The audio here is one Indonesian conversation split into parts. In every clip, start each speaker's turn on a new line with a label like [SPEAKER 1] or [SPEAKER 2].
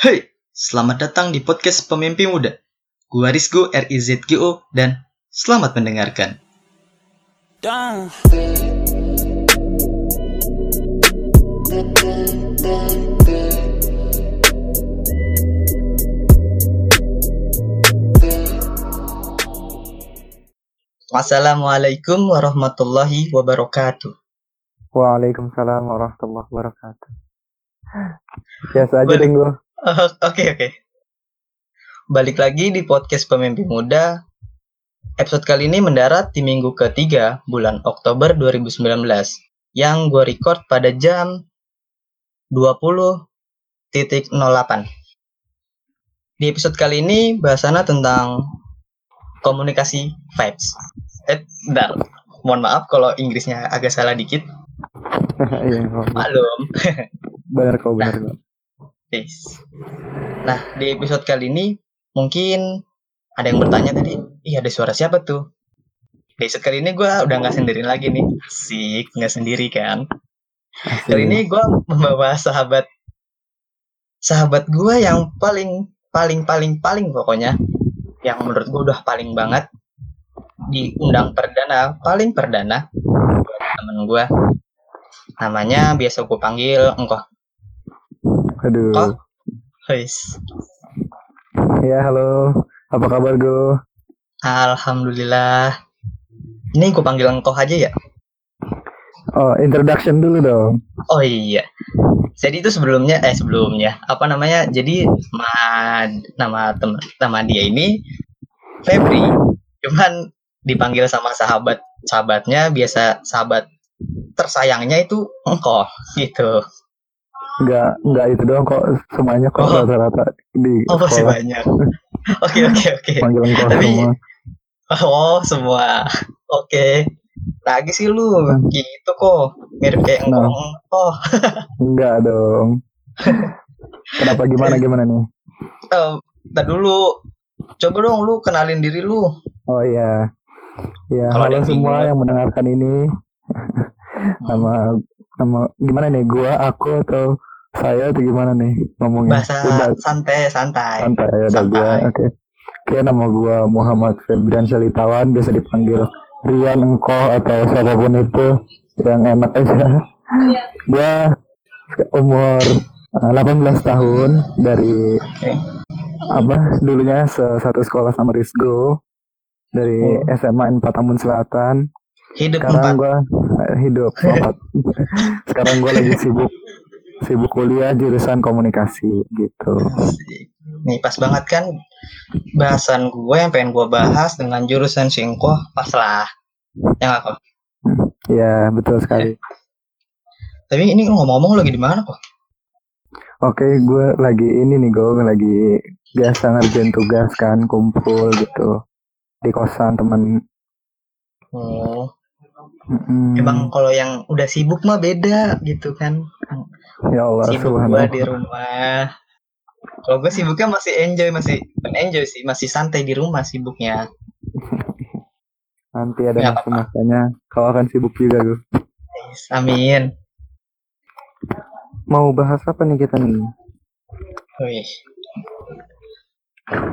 [SPEAKER 1] Hai, selamat datang di podcast Pemimpi Muda. Gua Rizgo RIZGO dan selamat mendengarkan.
[SPEAKER 2] Down.
[SPEAKER 1] Wassalamualaikum warahmatullahi wabarakatuh.
[SPEAKER 3] Waalaikumsalam warahmatullahi wabarakatuh. Biasa aja deh gue.
[SPEAKER 1] Oh, Oke oke. Balik lagi di podcast Pemimpi Muda. Episode kali ini mendarat di minggu ketiga bulan Oktober 2019 yang gue record pada jam 20.08. Di episode kali ini bahasannya tentang komunikasi vibes. Eh, bentar. Mohon maaf kalau Inggrisnya agak salah dikit.
[SPEAKER 3] Iya, kok.
[SPEAKER 1] Maklum.
[SPEAKER 3] bener kok, bener kok.
[SPEAKER 1] Yes. Nah, di episode kali ini mungkin ada yang bertanya tadi, iya ada suara siapa tuh? Di episode kali ini gue udah nggak sendiri lagi nih. Asik, nggak sendiri kan. Kali ini gue membawa sahabat sahabat gue yang paling paling paling paling pokoknya yang menurut gue udah paling banget diundang perdana paling perdana temen gue namanya biasa gue panggil engkau
[SPEAKER 3] Aduh.
[SPEAKER 1] Oh. Guys,
[SPEAKER 3] Ya, halo. Apa kabar gue?
[SPEAKER 1] Alhamdulillah. Ini gue panggil engkau aja ya.
[SPEAKER 3] Oh, introduction dulu dong.
[SPEAKER 1] Oh iya. Jadi itu sebelumnya, eh sebelumnya apa namanya? Jadi nama nama tem nama dia ini Febri. Cuman dipanggil sama sahabat sahabatnya biasa sahabat tersayangnya itu engkau gitu.
[SPEAKER 3] Enggak, enggak itu doang kok. Semuanya kok
[SPEAKER 1] Oh.
[SPEAKER 3] rata-rata di
[SPEAKER 1] Oh
[SPEAKER 3] sekolah.
[SPEAKER 1] banyak. Oke oke oke.
[SPEAKER 3] Panggil engkau
[SPEAKER 1] Tapi-
[SPEAKER 3] semua.
[SPEAKER 1] Oh semua. Oke. Lagi sih lu gitu kok mirip kayak
[SPEAKER 3] Nah.
[SPEAKER 1] engkau.
[SPEAKER 3] Enggak dong. Kenapa gimana gimana nih?
[SPEAKER 1] Eh, Ntar dulu. Coba dong lu kenalin diri lu.
[SPEAKER 3] Oh iya. Ya,
[SPEAKER 1] Kalau
[SPEAKER 3] halo semua yang mendengarkan ini. nama nama gimana nih? Gua, aku atau saya atau gimana nih ngomongnya?
[SPEAKER 1] Bahasa
[SPEAKER 3] Bebas.
[SPEAKER 1] santai, santai.
[SPEAKER 3] santai ya udah gua oke oke nama gua Muhammad Febrian Selitawan biasa dipanggil Rian Engko atau siapa pun itu yang enak aja gua umur eh, 18 tahun dari
[SPEAKER 1] Oke.
[SPEAKER 3] apa dulunya satu sekolah sama Rizgo dari
[SPEAKER 1] Oh.
[SPEAKER 3] SMA 4 Tambun Selatan
[SPEAKER 1] Hidup
[SPEAKER 3] sekarang
[SPEAKER 1] empat.
[SPEAKER 3] gua eh, hidup empat sekarang gua lagi sibuk sibuk kuliah jurusan komunikasi gitu
[SPEAKER 1] Nih pas banget kan bahasan gue yang pengen gue bahas dengan jurusan singko pas lah. Yang apa?
[SPEAKER 3] ya betul sekali
[SPEAKER 1] Tapi ini ngomong-ngomong lagi di mana kok?
[SPEAKER 3] Oke, gue lagi ini nih, gue lagi biasa ngerjain tugas kan, kumpul gitu di kosan temen.
[SPEAKER 1] Oh,
[SPEAKER 3] Mm-mm.
[SPEAKER 1] emang kalau yang udah sibuk mah beda gitu kan.
[SPEAKER 3] ya Allah,
[SPEAKER 1] Sibuk
[SPEAKER 3] subhanallah.
[SPEAKER 1] di rumah. Kalau gue sibuknya masih enjoy, masih bukan enjoy sih, masih santai di rumah sibuknya.
[SPEAKER 3] Nanti ada
[SPEAKER 1] Ya,
[SPEAKER 3] masa-masanya, kau akan sibuk juga gue.
[SPEAKER 1] Yes, Amin.
[SPEAKER 3] Mau bahas apa nih kita nih?
[SPEAKER 1] Wih.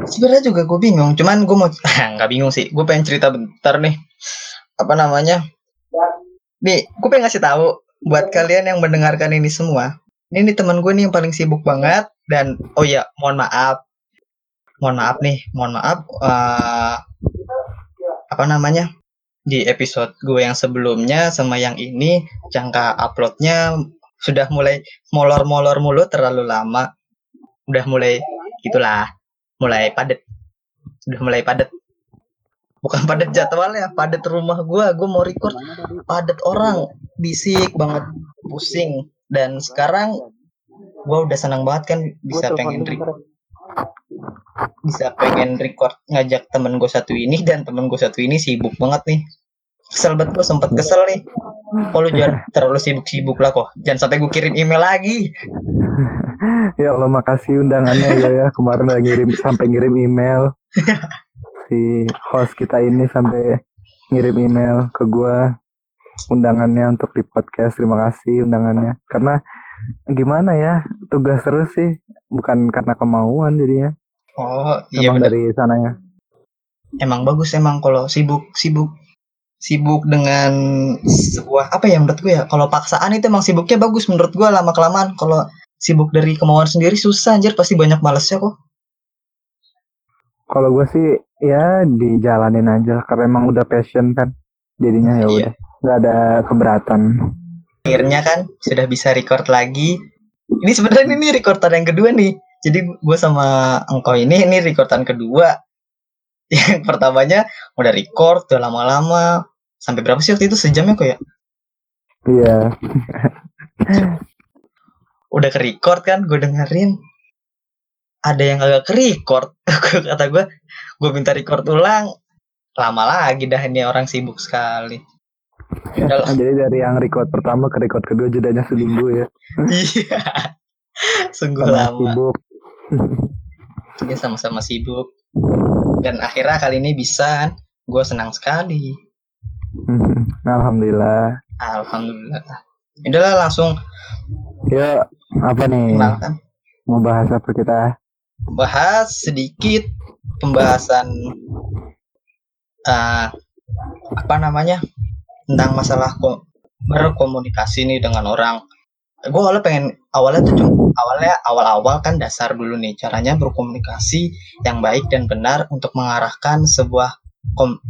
[SPEAKER 1] Sebenarnya juga gue bingung, cuman gue mau nggak bingung sih. Gue pengen cerita bentar nih. Apa namanya? Nih, gue pengen ngasih tahu buat kalian yang mendengarkan ini semua. Ini nih teman gue nih yang paling sibuk banget dan oh ya, mohon maaf. Mohon maaf nih, mohon maaf eh, apa namanya? Di episode gue yang sebelumnya sama yang ini jangka uploadnya sudah mulai molor-molor mulu terlalu lama udah mulai gitulah mulai padet udah mulai padet bukan padet jadwalnya padet rumah gua. Gua mau record padet orang. Bisik banget pusing. Dan sekarang gua udah senang banget kan bisa pengen re- bisa pengen record ngajak temen gue satu ini dan temen gue satu ini sibuk banget nih. Kesel banget gue sempet kesel nih. Oh lu jangan terlalu sibuk-sibuk lah kok? Jangan sampai gue kirim email lagi.
[SPEAKER 3] Ya Allah, makasih undangannya ya, ya. Kemarin udah ngirim, sampai ngirim email. Si host kita ini sampai ngirim email ke gua undangannya untuk di podcast. Terima kasih undangannya. Karena gimana ya tugas terus sih. Bukan karena kemauan jadinya.
[SPEAKER 1] Oh iya
[SPEAKER 3] emang
[SPEAKER 1] bener.
[SPEAKER 3] dari sananya
[SPEAKER 1] emang bagus emang kalau sibuk sibuk sibuk dengan sebuah apa ya menurut gue ya? Kalau paksaan itu emang sibuknya bagus menurut gue lama kelamaan kalau sibuk dari kemauan sendiri susah anjir. Pasti banyak malesnya kok
[SPEAKER 3] kalau gue sih ya dijalanin aja karena emang udah passion kan. Jadinya ya
[SPEAKER 1] Iya.
[SPEAKER 3] udah nggak ada keberatan.
[SPEAKER 1] Akhirnya kan sudah bisa record lagi. Ini sebenarnya ini recordan yang kedua nih. Jadi gue sama engkau ini ini recordan kedua. Yang pertamanya udah record udah lama-lama. Sampai berapa sih waktu itu? Sejam ya kok ya?
[SPEAKER 3] Iya.
[SPEAKER 1] Udah ke record kan gue dengerin ada yang agak ke record kata gue gue minta record ulang. Lama lagi dah ini orang sibuk sekali. Udah lah.
[SPEAKER 3] Nah, jadi dari yang record pertama ke record kedua jedanya seminggu ya?
[SPEAKER 1] Iya. Sungguh
[SPEAKER 3] sama
[SPEAKER 1] lama.
[SPEAKER 3] sibuk.
[SPEAKER 1] Dia sama-sama sibuk. Dan akhirnya kali ini bisa gue senang sekali.
[SPEAKER 3] Alhamdulillah.
[SPEAKER 1] Alhamdulillah. Udahlah langsung
[SPEAKER 3] ya apa nih?
[SPEAKER 1] kenalkan.
[SPEAKER 3] Mau bahas apa kita
[SPEAKER 1] bahas sedikit pembahasan eh, apa namanya tentang masalah ko- berkomunikasi nih dengan orang. Gue awalnya pengen awalnya tuh cuma awalnya awal-awal kan dasar dulu nih caranya berkomunikasi yang baik dan benar untuk mengarahkan sebuah kom-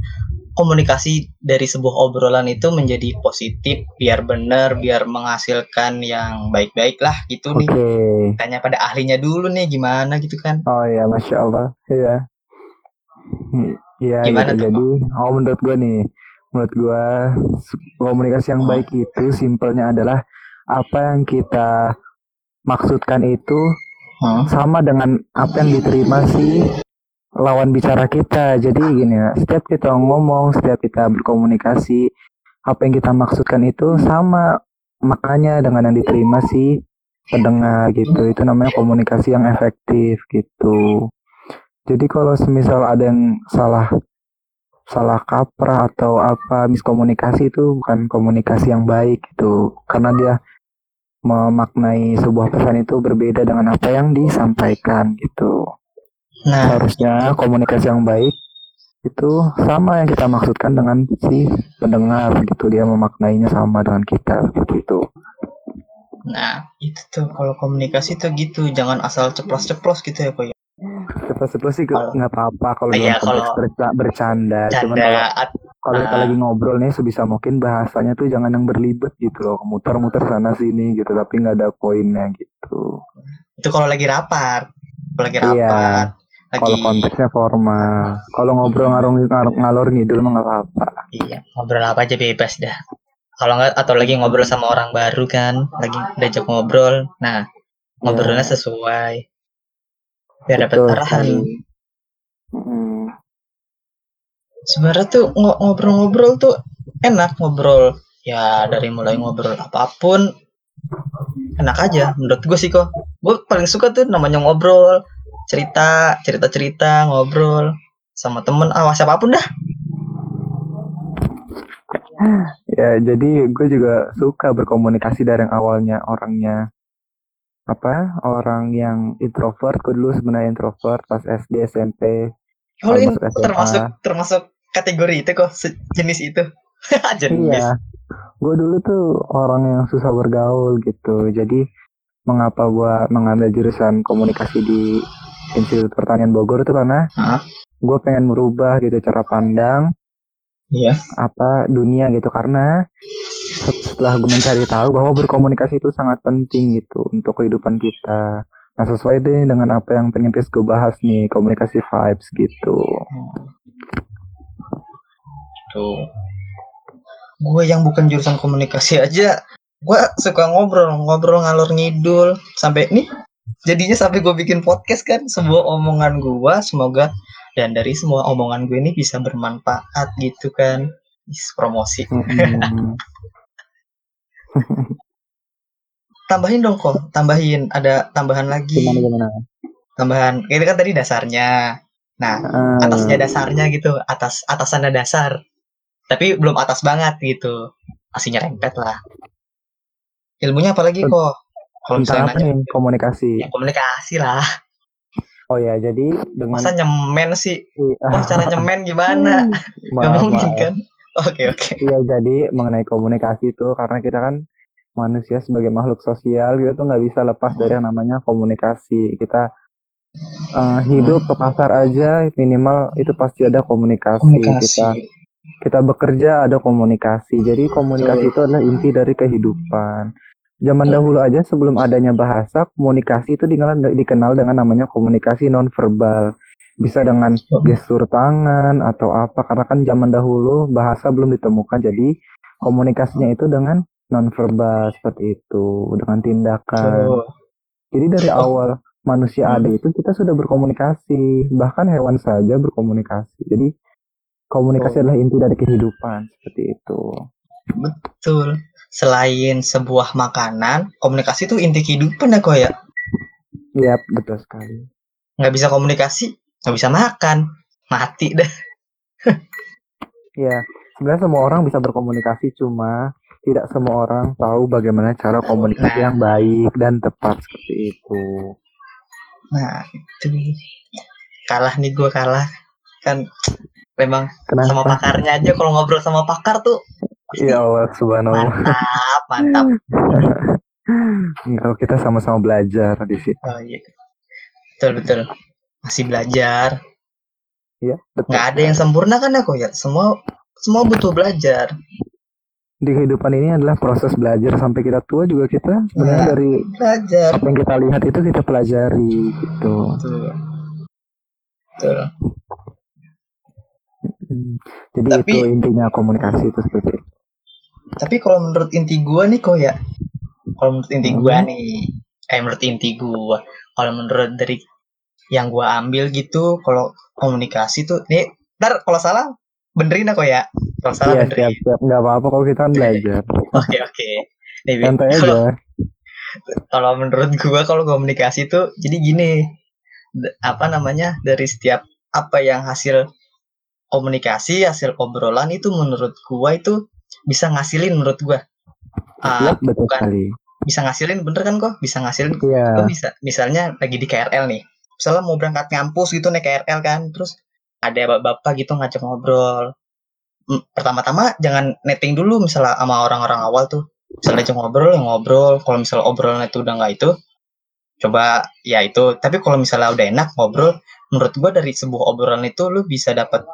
[SPEAKER 1] komunikasi dari sebuah obrolan itu menjadi positif biar benar biar menghasilkan yang baik-baik lah gitu
[SPEAKER 3] oke
[SPEAKER 1] nih tanya pada ahlinya dulu nih gimana gitu kan
[SPEAKER 3] oh ya masya allah iya iya
[SPEAKER 1] Gimana
[SPEAKER 3] gitu.
[SPEAKER 1] tuh,
[SPEAKER 3] jadi oh menurut gue nih menurut gue komunikasi yang
[SPEAKER 1] Hmm.
[SPEAKER 3] baik itu simpelnya adalah apa yang kita maksudkan itu
[SPEAKER 1] Hmm.
[SPEAKER 3] sama dengan apa yang diterima si lawan bicara kita. Jadi gini ya, setiap kita ngomong, setiap kita berkomunikasi, apa yang kita maksudkan itu sama maknanya dengan yang diterima si pendengar gitu. Itu namanya komunikasi yang efektif gitu. Jadi kalau semisal ada yang salah salah kaprah atau apa miskomunikasi itu bukan komunikasi yang baik gitu. Karena dia memaknai sebuah pesan itu berbeda dengan apa yang disampaikan gitu.
[SPEAKER 1] Nah,
[SPEAKER 3] Seharusnya komunikasi yang baik itu sama yang kita maksudkan dengan si pendengar gitu dia memaknainya sama dengan kita gitu.
[SPEAKER 1] nah itu tuh kalau komunikasi tuh gitu, jangan asal ceplos-ceplos gitu ya kok ya.
[SPEAKER 3] Cepet-cepet sih nggak apa-apa kalau
[SPEAKER 1] Iya, kalau-
[SPEAKER 3] berca- bercanda. Cuman kalau kalau kita
[SPEAKER 1] Ah.
[SPEAKER 3] lagi ngobrol nih sebisa mungkin bahasanya tuh jangan yang berlibet gitu loh, muter-muter sana sini gitu tapi nggak ada poinnya gitu.
[SPEAKER 1] itu kalau lagi rapat, kalau lagi
[SPEAKER 3] Iya.
[SPEAKER 1] Lagi
[SPEAKER 3] Kalau konteksnya formal, kalau ngobrol ngalor ngalor, ngalor ngidul mah nggak apa-apa.
[SPEAKER 1] iya ngobrol apa aja bebas dah. Kalau nggak atau lagi ngobrol sama orang baru kan, lagi diajak ngobrol, nah ngobrolnya sesuai, biar dapat arahan.
[SPEAKER 3] sekali. Mm.
[SPEAKER 1] Sebenarnya tuh ngo- ngobrol-ngobrol tuh enak ngobrol, ya dari mulai ngobrol apa pun enak aja menurut gue sih kok. Gue paling suka tuh namanya ngobrol, cerita, cerita-cerita, ngobrol sama temen, ah siapa pun dah.
[SPEAKER 3] Ya, jadi gue juga suka berkomunikasi dari yang awalnya orangnya apa orang yang introvert gue dulu sebenarnya introvert pas SD SMP
[SPEAKER 1] Oh, in- termasuk termasuk kategori itu kok jenis itu. jenis.
[SPEAKER 3] iya gue dulu tuh orang yang susah bergaul gitu jadi mengapa gue mengambil jurusan komunikasi di Institut Pertanian Bogor itu karena
[SPEAKER 1] Hah?
[SPEAKER 3] gue pengen merubah gitu cara pandang
[SPEAKER 1] Iya.
[SPEAKER 3] apa dunia gitu karena setelah gue mencari tahu bahwa berkomunikasi itu sangat penting gitu untuk kehidupan kita. Nah sesuai deh dengan apa yang pengen tes gue bahas nih komunikasi vibes gitu.
[SPEAKER 1] Tuh. Gue yang bukan jurusan komunikasi aja, gue suka ngobrol, ngobrol ngalor ngidul sampai nih. Jadinya sampai gue bikin podcast kan, sebuah omongan gue, semoga dan dari semua omongan gue ini bisa bermanfaat gitu kan. Is, promosi. Tambahin dong kok, tambahin ada tambahan lagi.
[SPEAKER 3] gimana gimana?
[SPEAKER 1] Tambahan. Ini kan tadi dasarnya. Nah,
[SPEAKER 3] Ah,
[SPEAKER 1] atasnya dasarnya gitu atas atasannya dasar tapi belum atas banget gitu masih nyerempet lah ilmunya apalagi kok kalau misalnya
[SPEAKER 3] apa
[SPEAKER 1] nanya
[SPEAKER 3] nih komunikasi?
[SPEAKER 1] ya komunikasi lah
[SPEAKER 3] Oh ya, jadi dengan
[SPEAKER 1] masa nyemen sih oh cara nyemen gimana Gak
[SPEAKER 3] Maaf,
[SPEAKER 1] mungkin
[SPEAKER 3] maaf.
[SPEAKER 1] kan oke oke
[SPEAKER 3] Iya, jadi mengenai komunikasi itu karena kita kan manusia sebagai makhluk sosial kita tuh nggak bisa lepas dari yang namanya komunikasi. Kita eh, hidup ke pasar aja minimal itu pasti ada komunikasi. Kita kita bekerja ada komunikasi. Jadi komunikasi itu adalah inti dari kehidupan. Zaman dahulu aja sebelum adanya bahasa, komunikasi itu dikenal, dikenal dengan namanya komunikasi nonverbal. Bisa dengan gestur tangan atau apa karena kan zaman dahulu bahasa belum ditemukan. Jadi komunikasinya itu dengan nonverbal seperti itu, dengan tindakan.
[SPEAKER 1] Tuh.
[SPEAKER 3] Jadi dari
[SPEAKER 1] Oh.
[SPEAKER 3] awal manusia ada itu kita sudah berkomunikasi, bahkan hewan saja berkomunikasi. Jadi komunikasi
[SPEAKER 1] Oh.
[SPEAKER 3] adalah inti dari kehidupan seperti itu.
[SPEAKER 1] betul selain sebuah makanan komunikasi itu inti kehidupan ya kok ya
[SPEAKER 3] Iya, betul sekali.
[SPEAKER 1] nggak bisa komunikasi nggak bisa makan mati dah
[SPEAKER 3] Iya, sebenarnya semua orang bisa berkomunikasi, cuma tidak semua orang tahu bagaimana cara komunikasi
[SPEAKER 1] Nah.
[SPEAKER 3] yang baik dan tepat seperti itu.
[SPEAKER 1] nah itu kalah nih gue kalah kan memang sama
[SPEAKER 3] Kenapa?
[SPEAKER 1] pakarnya aja kalau ngobrol sama pakar tuh
[SPEAKER 3] Ya Allah, subhanallah.
[SPEAKER 1] mantap mantap
[SPEAKER 3] Kalau kita sama-sama belajar di sini.
[SPEAKER 1] oh iya betul betul masih belajar
[SPEAKER 3] Iya, betul.
[SPEAKER 1] nggak ada yang sempurna kan ya kok ya semua semua butuh belajar
[SPEAKER 3] Di kehidupan ini adalah proses belajar sampai kita tua juga kita sebenarnya
[SPEAKER 1] Nah.
[SPEAKER 3] dari
[SPEAKER 1] belajar
[SPEAKER 3] apa yang kita lihat itu kita pelajari gitu.
[SPEAKER 1] betul betul.
[SPEAKER 3] Jadi
[SPEAKER 1] Tapi-
[SPEAKER 3] itu intinya komunikasi itu seperti itu.
[SPEAKER 1] Tapi kalau menurut inti gua nih kok ya, kalau menurut inti gua
[SPEAKER 3] Hmm.
[SPEAKER 1] nih, eh menurut inti gua, kalau menurut dari yang gua ambil gitu, kalau komunikasi tuh, nih, ntar kalau salah benerin aku ya, kalau salah
[SPEAKER 3] Iya,
[SPEAKER 1] benerin.
[SPEAKER 3] siap, siap. Nggak apa-apa kalau kita kan belajar.
[SPEAKER 1] Oke oke.
[SPEAKER 3] Santai
[SPEAKER 1] kalau
[SPEAKER 3] aja.
[SPEAKER 1] kalau menurut gua kalau komunikasi tuh, jadi gini, apa namanya dari setiap apa yang hasil komunikasi, hasil obrolan itu menurut gua itu bisa ngasilin menurut gua. Ah,
[SPEAKER 3] betul
[SPEAKER 1] bukan.
[SPEAKER 3] sekali.
[SPEAKER 1] bisa ngasilin bener kan kok bisa ngasilin.
[SPEAKER 3] Iya.
[SPEAKER 1] lo bisa misalnya lagi di KRL nih. Misalnya mau berangkat ngampus gitu naik KRL kan terus ada bapak-bapak gitu ngajak ngobrol. Pertama-tama jangan netting dulu misalnya sama orang-orang awal tuh. Misalnya aja ngobrol ya ngobrol. Kalau misalnya obrolan itu udah nggak itu coba ya itu. Tapi kalau misalnya udah enak ngobrol menurut gua dari sebuah obrolan itu lu bisa dapat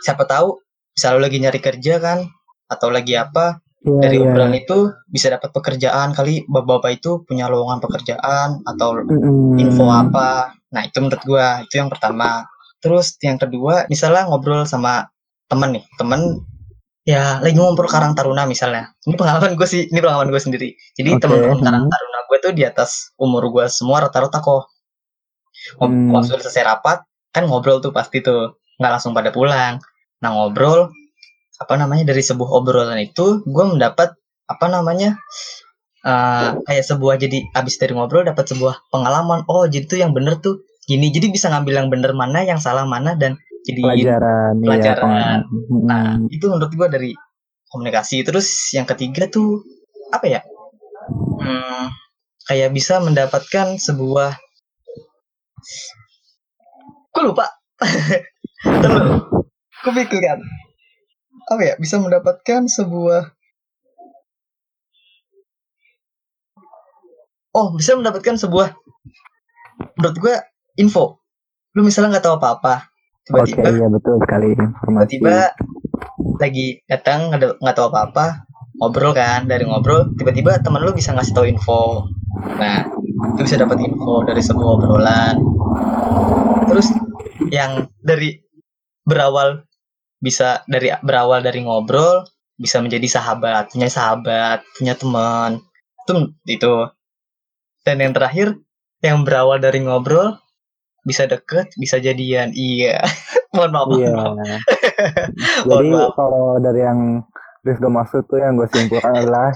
[SPEAKER 1] siapa tahu misalnya lu lagi nyari kerja kan atau lagi apa
[SPEAKER 3] Iya,
[SPEAKER 1] dari
[SPEAKER 3] iya.
[SPEAKER 1] obrolan itu bisa dapat pekerjaan kali bapak-bapak itu punya lowongan pekerjaan atau
[SPEAKER 3] Mm-mm.
[SPEAKER 1] info apa nah itu menurut gua itu yang pertama terus yang kedua misalnya ngobrol sama temen nih temen ya lagi ngobrol Karang Taruna misalnya ini pengalaman gue sih ini pengalaman gue sendiri jadi
[SPEAKER 3] Oke,
[SPEAKER 1] temen-temen Karang
[SPEAKER 3] hmm.
[SPEAKER 1] Taruna gue tuh di atas umur gue semua rata-rata kok Ngob-
[SPEAKER 3] Hmm.
[SPEAKER 1] selesai rapat kan ngobrol tuh pasti tuh nggak langsung pada pulang nah ngobrol apa namanya dari sebuah obrolan itu gue mendapat apa namanya eh, kayak sebuah jadi abis dari ngobrol dapat sebuah pengalaman oh jadi tuh yang bener tuh gini. Jadi bisa ngambil yang bener mana yang salah mana dan jadi
[SPEAKER 3] pelajaran, iya,
[SPEAKER 1] pelajaran.
[SPEAKER 3] Mm-mm.
[SPEAKER 1] nah itu menurut gue dari komunikasi. Terus yang ketiga tuh apa ya Hmm, kayak bisa mendapatkan sebuah gue lupa. Terus gue pikir kan apa ya bisa mendapatkan sebuah oh bisa mendapatkan sebuah menurut gue info. Lu misalnya nggak tahu apa-apa tiba-tiba
[SPEAKER 3] iya betul sekali informasi.
[SPEAKER 1] tiba-tiba lagi datang nggak tahu apa-apa ngobrol kan dari ngobrol tiba-tiba teman lu bisa ngasih tahu info. Nah itu bisa dapat info dari sebuah obrolan. Terus yang dari berawal bisa dari berawal dari ngobrol bisa menjadi sahabat punya sahabat punya teman itu itu dan yang terakhir yang berawal dari ngobrol bisa deket bisa jadian iya mohon maaf mohon
[SPEAKER 3] Iya.
[SPEAKER 1] maaf.
[SPEAKER 3] Jadi
[SPEAKER 1] maaf.
[SPEAKER 3] kalau dari yang Rizko maksud tuh yang gue simpulkan adalah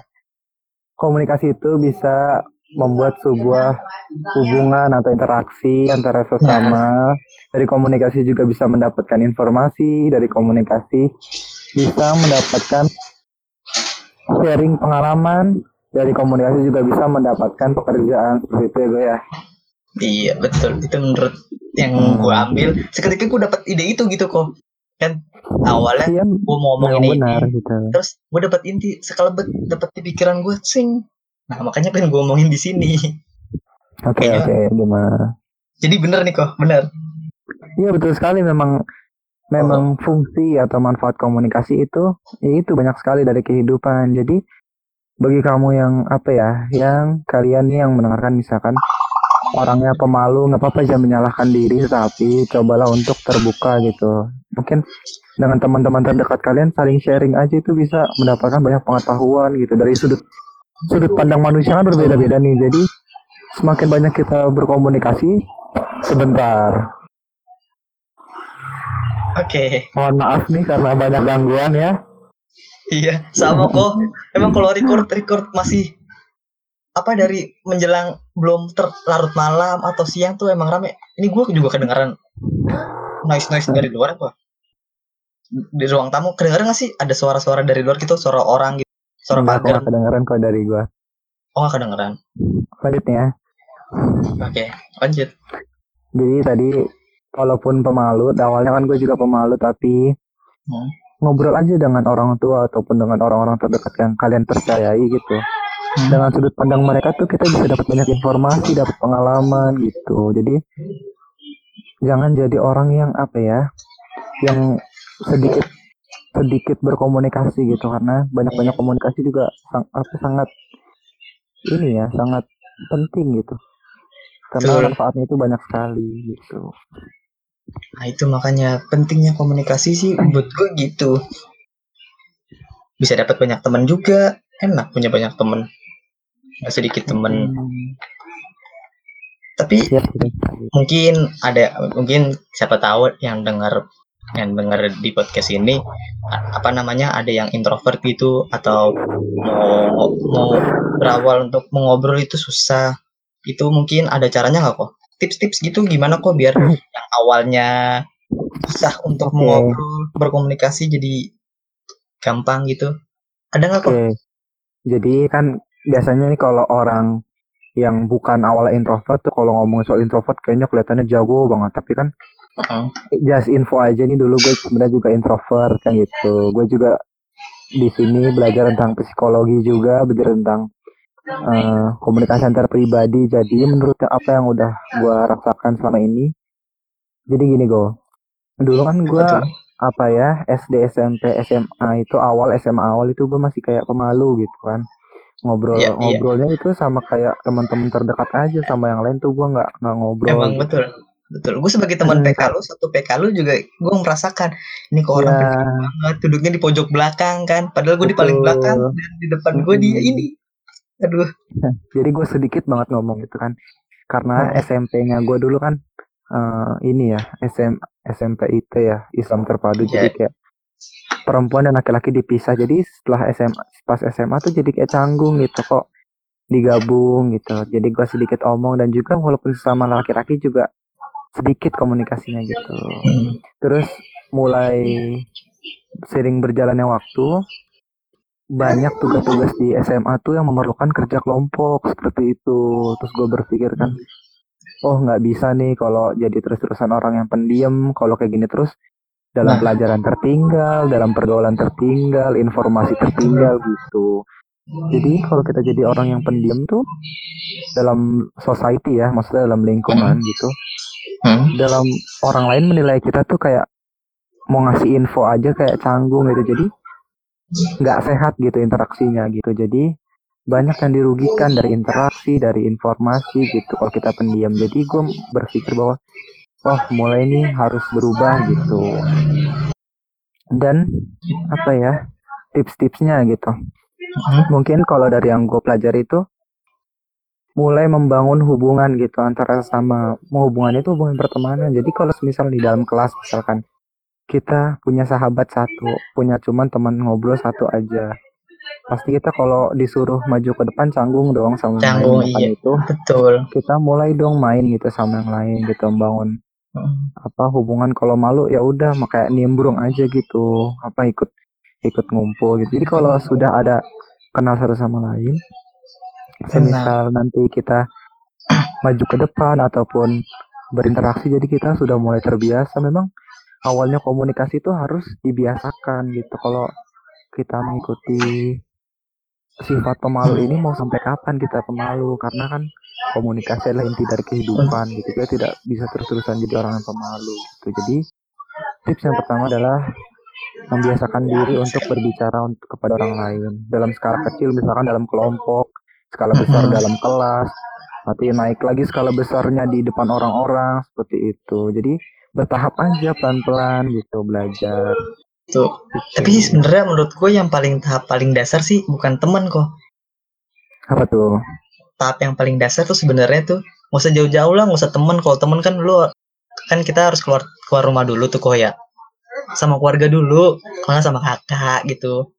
[SPEAKER 3] komunikasi itu bisa membuat sebuah hubungan atau interaksi antara sesama. Dari komunikasi juga bisa mendapatkan informasi, dari komunikasi bisa mendapatkan sharing pengalaman dari komunikasi juga bisa mendapatkan pekerjaan seperti itu ya gue ya.
[SPEAKER 1] Iya betul. Itu menurut yang
[SPEAKER 3] Hmm.
[SPEAKER 1] gue ambil seketika gue dapat ide itu gitu kok kan awalnya
[SPEAKER 3] iya
[SPEAKER 1] gue mau ngomong ini,
[SPEAKER 3] benar
[SPEAKER 1] ini
[SPEAKER 3] gitu.
[SPEAKER 1] Terus gue dapat inti sekelebet dapat di pikiran gue sing nah makanya pengen gue omongin di sini.
[SPEAKER 3] Oke
[SPEAKER 1] Kayaknya-
[SPEAKER 3] oke gimana
[SPEAKER 1] jadi bener nih kok bener.
[SPEAKER 3] Iya betul sekali. Memang memang fungsi atau manfaat komunikasi itu ya itu banyak sekali dari kehidupan. Jadi bagi kamu yang apa ya, yang kalian nih yang mendengarkan misalkan orangnya pemalu nggak apa-apa jangan menyalahkan diri tapi cobalah untuk terbuka gitu. Mungkin dengan teman-teman terdekat kalian saling sharing aja itu bisa mendapatkan banyak pengetahuan gitu dari sudut sudut pandang manusia kan berbeda-beda nih. Jadi semakin banyak kita berkomunikasi sebentar.
[SPEAKER 1] Oke.
[SPEAKER 3] Mohon maaf nih karena banyak gangguan ya.
[SPEAKER 1] iya sama kok. Emang kalau record record masih apa dari menjelang belum terlarut malam atau siang tuh emang rame. Ini gue juga kedengaran noise noise dari luar apa? Di ruang tamu kedengaran gak sih? Ada suara-suara dari luar gitu suara orang gitu suara
[SPEAKER 3] Enggak,
[SPEAKER 1] pagar
[SPEAKER 3] nggak kedengeran kok dari gua.
[SPEAKER 1] oh gak kedengeran
[SPEAKER 3] Lanjut ya.
[SPEAKER 1] oke lanjut
[SPEAKER 3] Jadi tadi walaupun pemalu, awalnya kan gue juga pemalu tapi
[SPEAKER 1] Hmm.
[SPEAKER 3] ngobrol aja dengan orang tua ataupun dengan orang-orang terdekat yang kalian percayai gitu.
[SPEAKER 1] Hmm.
[SPEAKER 3] Dengan sudut pandang mereka tuh kita bisa dapat banyak informasi, dapat pengalaman gitu. Jadi jangan jadi orang yang apa ya, yang sedikit sedikit berkomunikasi gitu karena banyak-banyak komunikasi juga sang, apa sangat ini ya sangat penting gitu karena
[SPEAKER 1] Betul.
[SPEAKER 3] manfaatnya itu banyak sekali gitu
[SPEAKER 1] Nah itu makanya pentingnya komunikasi sih buat gue gitu. Bisa dapat banyak teman juga, enak punya banyak teman. Gak sedikit teman.
[SPEAKER 3] Hmm,
[SPEAKER 1] Tapi
[SPEAKER 3] ya
[SPEAKER 1] mungkin ada mungkin siapa tahu yang dengar yang dengar di podcast ini apa namanya ada yang introvert gitu atau mau mau berawal untuk mengobrol itu susah. Itu mungkin ada caranya nggak kok? Tips-tips gitu gimana kok biar yang awalnya susah untuk
[SPEAKER 3] Oke.
[SPEAKER 1] mengobrol berkomunikasi jadi gampang gitu. Ada nggak kok?
[SPEAKER 3] Oke. Jadi kan biasanya nih kalau orang yang bukan awalnya introvert tuh kalau ngomong soal introvert kayaknya kelihatannya jago banget. Tapi kan
[SPEAKER 1] Heeh.
[SPEAKER 3] just info aja nih dulu gue sebenarnya juga introvert kan gitu. Gue juga di sini belajar tentang psikologi juga, belajar tentang eh, komunikasi antar pribadi. Jadi menurut apa yang udah gue rasakan selama ini, jadi gini go. Dulu kan gue apa ya SD SMP SMA itu awal SMA awal itu gue masih kayak pemalu gitu kan ngobrol
[SPEAKER 1] Iya, iya.
[SPEAKER 3] ngobrolnya itu sama kayak teman-teman terdekat aja sama yang lain tuh gue nggak nggak ngobrol
[SPEAKER 1] Emang
[SPEAKER 3] gitu.
[SPEAKER 1] betul. Betul. Gue sebagai teman
[SPEAKER 3] Hmm.
[SPEAKER 1] PK lu, satu PK lu juga gue merasakan ini kok orang pendiam banget duduknya di pojok belakang kan. Padahal gue di paling belakang dan di depan gue dia ini. Aduh.
[SPEAKER 3] jadi gue sedikit banget ngomong gitu kan karena
[SPEAKER 1] Hmm.
[SPEAKER 3] SMP-nya gue dulu kan eh, ini ya SM SMP IT ya Islam terpadu
[SPEAKER 1] Iya.
[SPEAKER 3] jadi kayak perempuan dan laki-laki dipisah jadi setelah SMA pas SMA tuh jadi kayak canggung gitu kok digabung gitu jadi gue sedikit omong dan juga walaupun sama laki-laki juga sedikit komunikasinya gitu
[SPEAKER 1] Hmm.
[SPEAKER 3] terus mulai sering berjalannya waktu banyak tugas-tugas di SMA tuh yang memerlukan kerja kelompok seperti itu terus gue berpikir kan oh nggak bisa nih kalau jadi terus-terusan orang yang pendiam kalau kayak gini terus dalam
[SPEAKER 1] Nah.
[SPEAKER 3] pelajaran tertinggal dalam pergaulan tertinggal informasi tertinggal gitu jadi kalau kita jadi orang yang pendiam tuh dalam society ya maksudnya dalam lingkungan gitu
[SPEAKER 1] Hmm.
[SPEAKER 3] dalam orang lain menilai kita tuh kayak mau ngasih info aja kayak canggung gitu. Jadi nggak sehat gitu interaksinya gitu. Jadi banyak yang dirugikan dari interaksi dari informasi gitu kalau kita pendiam. Jadi gue berpikir bahwa oh mulai ini harus berubah gitu. Dan apa ya tips-tipsnya gitu.
[SPEAKER 1] Hmm.
[SPEAKER 3] mungkin kalau dari yang gue pelajari itu mulai membangun hubungan gitu antara sama mau hubungan itu hubungan pertemanan jadi kalau misal di dalam kelas misalkan kita punya sahabat satu punya cuman teman ngobrol satu aja pasti kita kalau disuruh maju ke depan canggung dong sama yang
[SPEAKER 1] Canggung,
[SPEAKER 3] lain Makanya
[SPEAKER 1] iya.
[SPEAKER 3] itu
[SPEAKER 1] Betul.
[SPEAKER 3] kita mulai dong main gitu sama yang lain gitu membangun
[SPEAKER 1] Hmm.
[SPEAKER 3] apa hubungan kalau malu ya udah makanya nimbrung aja gitu apa ikut ikut ngumpul gitu jadi kalau sudah ada kenal satu sama lain semisal nanti kita maju ke depan ataupun berinteraksi jadi kita sudah mulai terbiasa. Memang awalnya komunikasi itu harus dibiasakan gitu. Kalau kita mengikuti sifat pemalu ini mau sampai kapan kita pemalu? Karena kan komunikasi adalah inti dari kehidupan gitu. Kita tidak bisa terus-terusan jadi orang yang pemalu gitu. Jadi tips yang pertama adalah membiasakan diri untuk berbicara untuk kepada orang lain. Dalam skala kecil misalkan dalam kelompok skala besar dalam kelas nanti naik lagi skala besarnya di depan orang-orang seperti itu jadi bertahap aja pelan-pelan gitu belajar
[SPEAKER 1] Tuh.
[SPEAKER 3] gitu.
[SPEAKER 1] Tapi sebenarnya menurut gue yang paling tahap paling dasar sih bukan teman kok.
[SPEAKER 3] apa tuh
[SPEAKER 1] Tahap yang paling dasar tuh sebenarnya tuh nggak usah jauh-jauh lah, nggak usah teman. Kalau teman kan lu kan kita harus keluar keluar rumah dulu tuh kok ya. Sama keluarga dulu, kalau sama kakak gitu.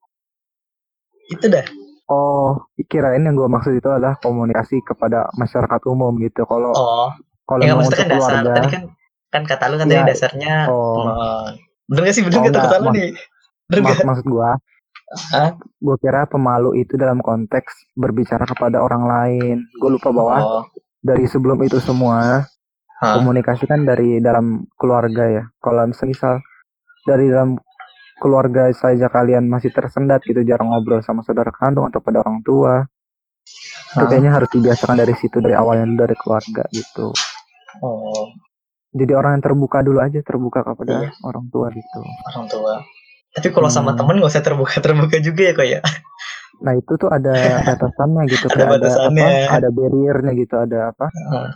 [SPEAKER 1] Itu dah.
[SPEAKER 3] Oh, kirain yang gue maksud itu adalah komunikasi kepada masyarakat umum gitu. Kalau
[SPEAKER 1] Oh,
[SPEAKER 3] kalau
[SPEAKER 1] ya maksudnya
[SPEAKER 3] untuk
[SPEAKER 1] kan dasar.
[SPEAKER 3] keluarga,
[SPEAKER 1] Tadi kan kan kata lu katanya
[SPEAKER 3] Iya.
[SPEAKER 1] dasarnya
[SPEAKER 3] Oh.
[SPEAKER 1] Bener gak sih? Bener
[SPEAKER 3] Oh,
[SPEAKER 1] gak salah
[SPEAKER 3] mak-
[SPEAKER 1] nih? Bener
[SPEAKER 3] mak-
[SPEAKER 1] gak?
[SPEAKER 3] maksud gue,
[SPEAKER 1] Hah?
[SPEAKER 3] gue kira pemalu itu dalam konteks berbicara kepada orang lain. Gue lupa bahwa
[SPEAKER 1] Oh.
[SPEAKER 3] dari sebelum itu semua
[SPEAKER 1] Hah?
[SPEAKER 3] komunikasi kan dari dalam keluarga ya. Kalau misal dari dalam keluarga saja kalian masih tersendat gitu jarang ngobrol sama saudara kandung atau pada orang tua itu
[SPEAKER 1] Hah?
[SPEAKER 3] kayaknya harus dibiasakan dari situ dari awalnya dari keluarga gitu
[SPEAKER 1] Oh,
[SPEAKER 3] jadi orang yang terbuka dulu aja terbuka kepada
[SPEAKER 1] Iya.
[SPEAKER 3] orang tua gitu
[SPEAKER 1] orang tua. Tapi kalau sama
[SPEAKER 3] Hmm.
[SPEAKER 1] temen gak usah terbuka-terbuka juga ya kok ya.
[SPEAKER 3] nah itu tuh ada batasannya gitu
[SPEAKER 1] Ada
[SPEAKER 3] kayak ada
[SPEAKER 1] batasannya.
[SPEAKER 3] apa ada barriernya gitu ada apa
[SPEAKER 1] Heeh.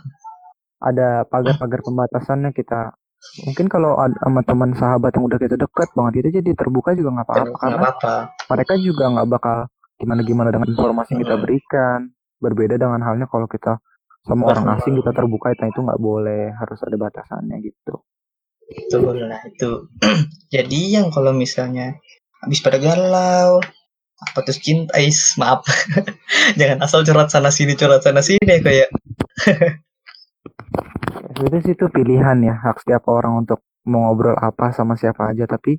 [SPEAKER 3] ada pagar-pagar pembatasannya kita mungkin kalau ada sama teman sahabat yang udah kita deket banget itu jadi terbuka juga nggak apa-apa
[SPEAKER 1] Nggak
[SPEAKER 3] karena
[SPEAKER 1] apa-apa.
[SPEAKER 3] mereka juga nggak bakal gimana-gimana dengan informasi yang kita berikan. Berbeda dengan halnya kalau kita sama orang asing kita terbuka nah itu nggak boleh harus ada batasannya gitu.
[SPEAKER 1] Betul lah itu. Jadi yang kalau misalnya habis pada galau apa terus cinta is maaf. Jangan asal curhat sana sini curhat sana sini ya kayak
[SPEAKER 3] Sebenarnya sih itu pilihan ya hak setiap orang untuk mau ngobrol apa sama siapa aja tapi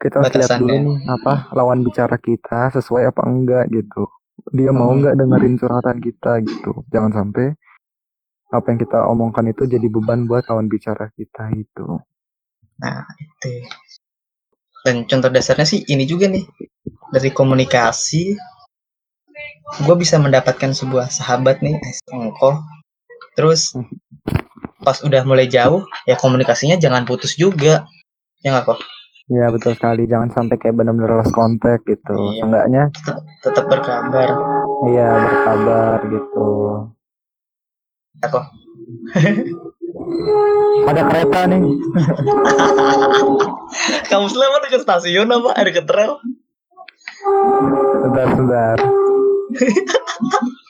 [SPEAKER 3] kita harus lihat dulu nih apa lawan bicara kita sesuai apa enggak gitu. Dia mau
[SPEAKER 1] Hmm.
[SPEAKER 3] enggak dengerin curhatan kita gitu. Jangan sampai apa yang kita omongkan itu jadi beban buat lawan bicara kita itu
[SPEAKER 1] nah itu. Dan contoh dasarnya sih ini juga nih dari komunikasi. Gue bisa mendapatkan sebuah sahabat nih engkau terus pas udah mulai jauh ya komunikasinya jangan putus juga. Ya nggak kok?
[SPEAKER 3] Ya betul sekali. Jangan sampai kayak benar-benar lost contact gitu.
[SPEAKER 1] Iya.
[SPEAKER 3] seenggaknya
[SPEAKER 1] tetap, berkabar.
[SPEAKER 3] Iya berkabar gitu.
[SPEAKER 1] Ya kok?
[SPEAKER 3] Ada kereta nih.
[SPEAKER 1] Kamu selama dekat stasiun apa? Ada ke rel?
[SPEAKER 3] Sebentar sebentar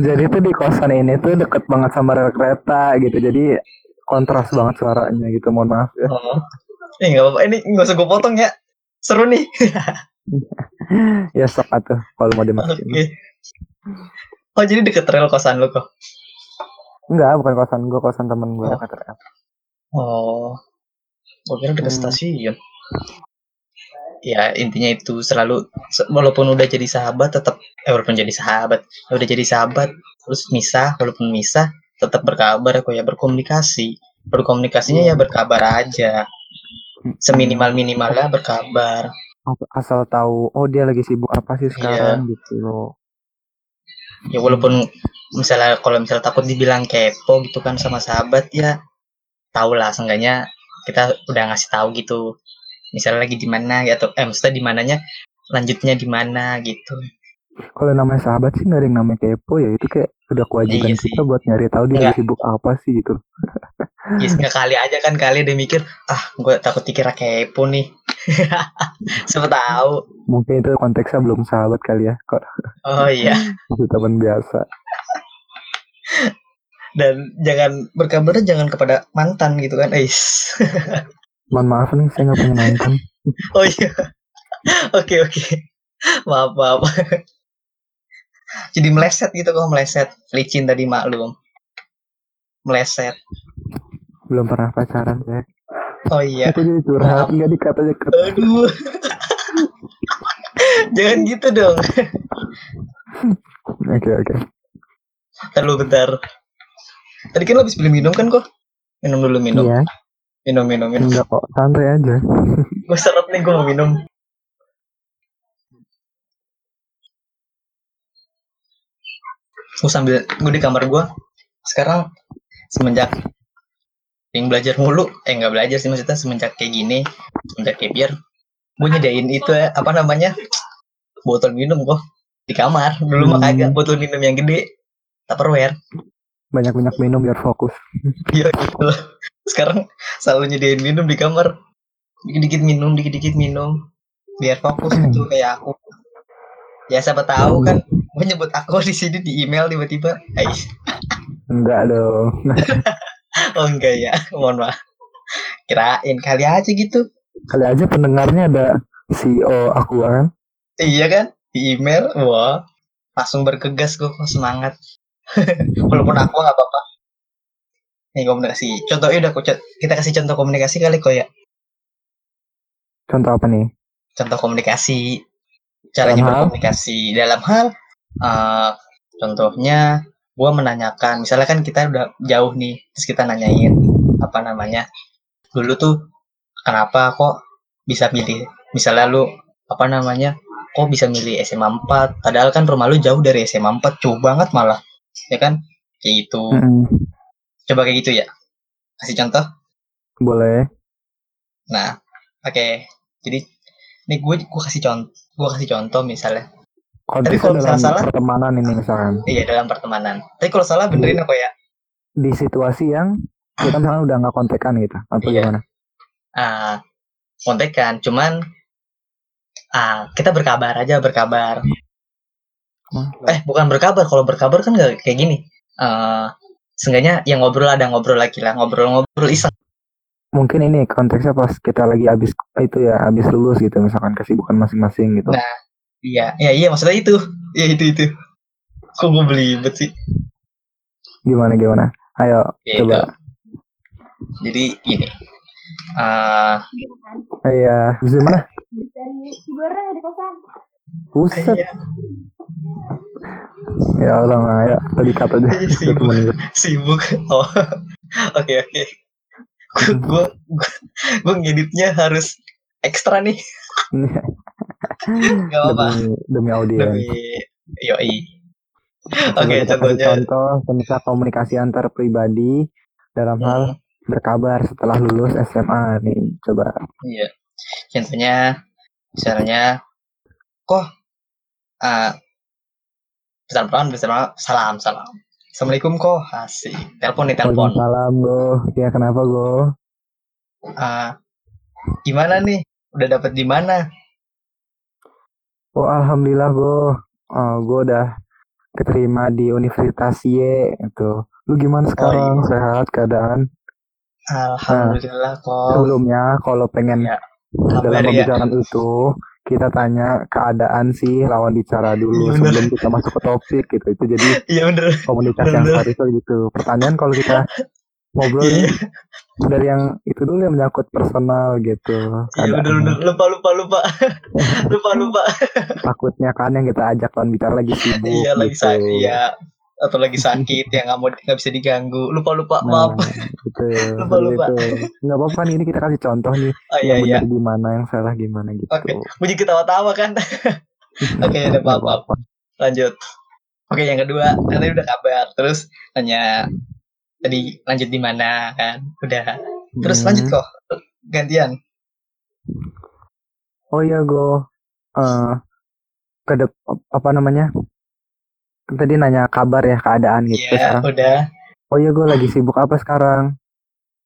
[SPEAKER 3] jadi tuh di kosan ini tuh deket banget sama rel kereta gitu. Jadi kontras banget suaranya gitu mohon maaf ya.
[SPEAKER 1] Oh. eh nggak apa-apa. Ini nggak usah gue potong ya. Seru nih.
[SPEAKER 3] Ya sok atuh kalau mau dimasukin
[SPEAKER 1] oh jadi deket rel kosan lu kok
[SPEAKER 3] enggak bukan kosan gue kosan temen gue
[SPEAKER 1] Oh.
[SPEAKER 3] rel.
[SPEAKER 1] Oh. Gue kira deket
[SPEAKER 3] Hmm.
[SPEAKER 1] stasiun ya intinya itu selalu se- walaupun udah jadi sahabat tetap eh walaupun jadi sahabat ya udah jadi sahabat terus misah walaupun misah tetap berkabar kok ya berkomunikasi. Berkomunikasinya ya berkabar aja. Seminimal minimalnya berkabar.
[SPEAKER 3] As- asal tahu oh dia lagi sibuk apa sih sekarang gitu loh.
[SPEAKER 1] Ya walaupun misalnya kalau misalnya takut dibilang kepo gitu kan sama sahabat ya tau lah seenggaknya kita udah ngasih tahu gitu misalnya lagi di mana gitu eh maksudnya di mananya lanjutnya di mana gitu.
[SPEAKER 3] Kalau namanya sahabat sih nggak ada yang namanya kepo ya itu kayak udah kewajiban
[SPEAKER 1] Iya sih.
[SPEAKER 3] kita buat nyari tahu dia sibuk apa sih gitu.
[SPEAKER 1] Ya nggak kali aja kan kali dia mikir ah gue takut dikira kepo nih. Siapa tahu.
[SPEAKER 3] Mungkin itu konteksnya belum sahabat kali ya kok.
[SPEAKER 1] Oh iya.
[SPEAKER 3] Masih teman biasa.
[SPEAKER 1] Dan jangan berkabarnya jangan kepada mantan gitu kan Ais.
[SPEAKER 3] mohon maaf nih saya nggak pengen nonton
[SPEAKER 1] oh iya oke oke maaf maaf jadi meleset gitu kok meleset licin tadi maklum meleset
[SPEAKER 3] belum pernah pacaran ya
[SPEAKER 1] oh iya
[SPEAKER 3] aku jadi curhat nggak dikatanya ke
[SPEAKER 1] aduh Jangan gitu dong.
[SPEAKER 3] Oke oke.
[SPEAKER 1] Ntar lu bentar. Tadi kan lu habis beli minum kan kok? Minum dulu minum.
[SPEAKER 3] Iya.
[SPEAKER 1] Minum minum minum.
[SPEAKER 3] Enggak kok. Santai aja.
[SPEAKER 1] Gue seret nih gue mau minum. Gue sambil gue di kamar gue. Sekarang semenjak yang belajar mulu, eh nggak belajar sih maksudnya semenjak kayak gini, semenjak kayak biar gue nyediain itu ya apa namanya botol minum kok di kamar dulu mah
[SPEAKER 3] Hmm.
[SPEAKER 1] kagak botol minum yang gede tupperware
[SPEAKER 3] Banyak-banyak minum biar fokus.
[SPEAKER 1] Iya gitu. Sekarang selalu nyediain minum di kamar. Dikit-dikit minum, dikit-dikit minum. Biar fokus gitu kayak aku. Ya siapa tahu kan gue nyebut aku di sini di email tiba-tiba. Ais.
[SPEAKER 3] Enggak dong.
[SPEAKER 1] Oh enggak ya, mohon maaf. Kirain kali aja gitu.
[SPEAKER 3] Kali aja pendengarnya ada CEO aku kan.
[SPEAKER 1] Iya kan? Di email, wah langsung bergegas gue semangat. Walaupun aku nggak apa-apa. Nih komunikasi. Contohnya udah aku kita kasih contoh komunikasi kali kok ya.
[SPEAKER 3] Contoh apa nih?
[SPEAKER 1] contoh komunikasi caranya
[SPEAKER 3] Dalam hal?
[SPEAKER 1] berkomunikasi dalam hal eh, contohnya gua menanyakan misalnya kan kita udah jauh nih terus kita nanyain apa namanya dulu tuh kenapa kok bisa milih misalnya lu apa namanya kok bisa milih SMA 4 padahal kan rumah lu jauh dari SMA 4 jauh banget malah ya kan kayak gitu
[SPEAKER 3] Mm-mm.
[SPEAKER 1] coba kayak gitu ya kasih contoh
[SPEAKER 3] Boleh.
[SPEAKER 1] Nah, oke. Jadi ini gue gue kasih contoh, gue kasih contoh misalnya.
[SPEAKER 3] Konteksnya
[SPEAKER 1] kalau
[SPEAKER 3] dalam
[SPEAKER 1] misalnya salah-
[SPEAKER 3] pertemanan ini misalkan.
[SPEAKER 1] Iya dalam pertemanan. Tapi kalau salah benerin aku ya.
[SPEAKER 3] Di situasi yang kita misalkan udah nggak kontekan gitu. Atau
[SPEAKER 1] Iya.
[SPEAKER 3] gimana?
[SPEAKER 1] Ah, kontekan. Cuman ah kita berkabar aja berkabar. Eh bukan berkabar. Kalau berkabar kan nggak kayak gini. Eh seenggaknya yang ngobrol ada ngobrol lagi lah ngobrol-ngobrol iseng.
[SPEAKER 3] Mungkin ini konteksnya pas kita lagi habis itu ya habis lulus gitu misalkan kesibukan masing-masing gitu.
[SPEAKER 1] Nah. Iya, ya iya maksudnya itu. Iya itu itu. Kok gue belibet sih?
[SPEAKER 3] Gimana gimana? Ayo
[SPEAKER 1] Gitu.
[SPEAKER 3] coba.
[SPEAKER 1] Jadi gini. Ah
[SPEAKER 3] Iya, bisa mana?
[SPEAKER 4] di kosan
[SPEAKER 3] Buset.
[SPEAKER 1] iya.
[SPEAKER 3] Ya Allah, nah, ya tadi kata aja.
[SPEAKER 1] Iya,
[SPEAKER 3] Satu
[SPEAKER 1] sibuk. sibuk oh oke oke gue gue ngeditnya harus ekstra nih nggak apa-apa
[SPEAKER 3] demi, demi audiens.
[SPEAKER 1] demi yoi oke contohnya
[SPEAKER 3] contoh tentang komunikasi antar pribadi dalam hal
[SPEAKER 1] Hmm,
[SPEAKER 3] berkabar setelah lulus SMA nih. Coba.
[SPEAKER 1] iya contohnya misalnya kok ah salam salam salam salam assalamualaikum kok asik telepon nih telepon
[SPEAKER 3] Waalaikumsalam, Go. Ya kenapa, Go?
[SPEAKER 1] Ah, gimana nih udah dapet di mana
[SPEAKER 3] Oh, alhamdulillah, Go. Oh, gue udah keterima di Universitas Y itu. Lu gimana sekarang?
[SPEAKER 1] iya.
[SPEAKER 3] Sehat keadaan?
[SPEAKER 1] alhamdulillah kok
[SPEAKER 3] Sebelumnya kalau pengen
[SPEAKER 1] Ya,
[SPEAKER 3] dalam
[SPEAKER 1] kabar ya
[SPEAKER 3] pembicaraan itu kita tanya keadaan sih lawan bicara dulu
[SPEAKER 1] bener.
[SPEAKER 3] sebelum kita masuk ke topik gitu. Itu jadi
[SPEAKER 1] iya bener
[SPEAKER 3] komunikasi yang
[SPEAKER 1] Bener.
[SPEAKER 3] serius gitu. Pertanyaan kalau kita ngobrol nih dari yang itu dulu yang menyangkut personal gitu.
[SPEAKER 1] Iya bener bener lupa lupa lupa lupa lupa
[SPEAKER 3] Takutnya kan yang kita ajak lawan bicara lagi sibuk
[SPEAKER 1] iya lagi
[SPEAKER 3] gitu.
[SPEAKER 1] iya atau lagi sakit yang nggak mau nggak bisa diganggu lupa lupa
[SPEAKER 3] Nah,
[SPEAKER 1] maaf
[SPEAKER 3] gitu.
[SPEAKER 1] Lupa, lupa.
[SPEAKER 3] Nggak apa-apa nih, ini kita kasih contoh nih.
[SPEAKER 1] oh iya
[SPEAKER 3] yang
[SPEAKER 1] iya
[SPEAKER 3] gimana, yang salah gimana gitu.
[SPEAKER 1] Oke. gue juga ketawa-tawa kan oke
[SPEAKER 3] Nggak
[SPEAKER 1] maaf maaf
[SPEAKER 3] apa-apa.
[SPEAKER 1] lanjut oke yang kedua kan tadi udah kabar terus tanya tadi lanjut di mana kan udah terus
[SPEAKER 3] Hmm.
[SPEAKER 1] lanjut kok gantian
[SPEAKER 3] Oh iya, Go. Eh ke apa namanya? Kan Tadi nanya kabar ya, keadaan gitu.
[SPEAKER 1] iya
[SPEAKER 3] Sekarang,
[SPEAKER 1] udah
[SPEAKER 3] oh iya, gue lagi sibuk apa sekarang?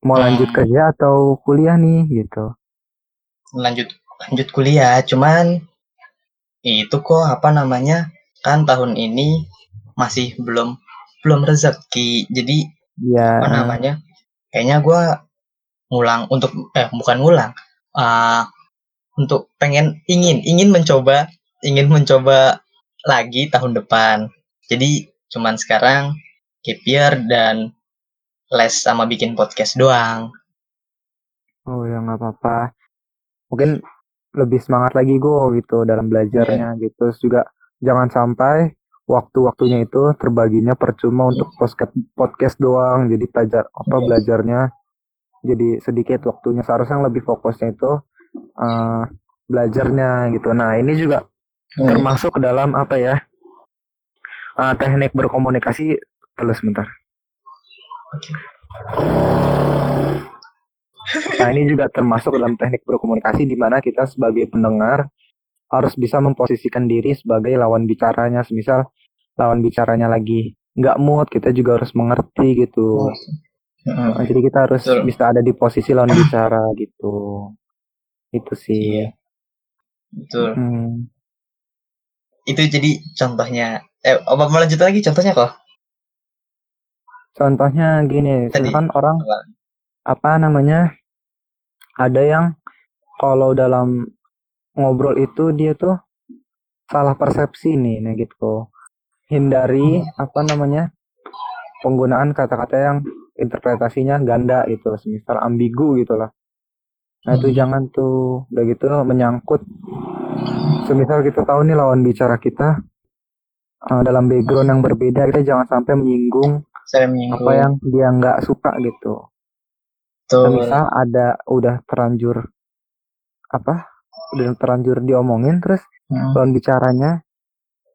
[SPEAKER 3] Mau
[SPEAKER 1] Hmm.
[SPEAKER 3] lanjut kerja atau kuliah nih gitu.
[SPEAKER 1] lanjut lanjut kuliah cuman itu kok apa namanya kan tahun ini masih belum belum rezeki jadi
[SPEAKER 3] Ya,
[SPEAKER 1] apa namanya kayaknya gua ngulang untuk eh bukan ngulang ah untuk pengen ingin ingin mencoba ingin mencoba lagi tahun depan jadi cuman sekarang year dan les sama bikin podcast doang
[SPEAKER 3] oh ya nggak apa-apa. Mungkin lebih semangat lagi gue gitu dalam belajarnya gitu Terus juga jangan sampai waktu-waktunya itu terbaginya percuma untuk podcast podcast doang jadi pelajar apa
[SPEAKER 1] Iya.
[SPEAKER 3] belajarnya jadi sedikit waktunya seharusnya yang lebih fokusnya itu eh, belajarnya gitu nah ini juga
[SPEAKER 1] Hmm.
[SPEAKER 3] termasuk dalam apa ya eh, teknik berkomunikasi terus sebentar. Nah ini juga termasuk dalam teknik berkomunikasi di mana kita sebagai pendengar harus bisa memposisikan diri sebagai lawan bicaranya. Semisal lawan bicaranya lagi nggak mood, kita juga harus mengerti gitu. Nah, jadi kita harus
[SPEAKER 1] Betul.
[SPEAKER 3] bisa ada di posisi lawan bicara gitu. Itu sih.
[SPEAKER 1] Iya. Betul.
[SPEAKER 3] Hmm.
[SPEAKER 1] Itu jadi contohnya. Eh, apa mau lanjut lagi contohnya kok?
[SPEAKER 3] Contohnya gini,
[SPEAKER 1] Tadi.
[SPEAKER 3] kan orang
[SPEAKER 1] Apa?
[SPEAKER 3] apa namanya ada yang kalau dalam ngobrol itu dia tuh salah persepsi nih nah gitu hindari apa namanya penggunaan kata-kata yang interpretasinya ganda gitu semisal ambigu gitu lah nah itu
[SPEAKER 1] Hmm.
[SPEAKER 3] jangan tuh udah gitu menyangkut semisal kita tahu nih lawan bicara kita eh, dalam background yang berbeda kita jangan sampai menyinggung
[SPEAKER 1] Saya menyinggung.
[SPEAKER 3] apa yang dia nggak suka gitu
[SPEAKER 1] Betul.
[SPEAKER 3] misal ada udah terlanjur apa udah terlanjur diomongin terus
[SPEAKER 1] Hmm.
[SPEAKER 3] lawan bicaranya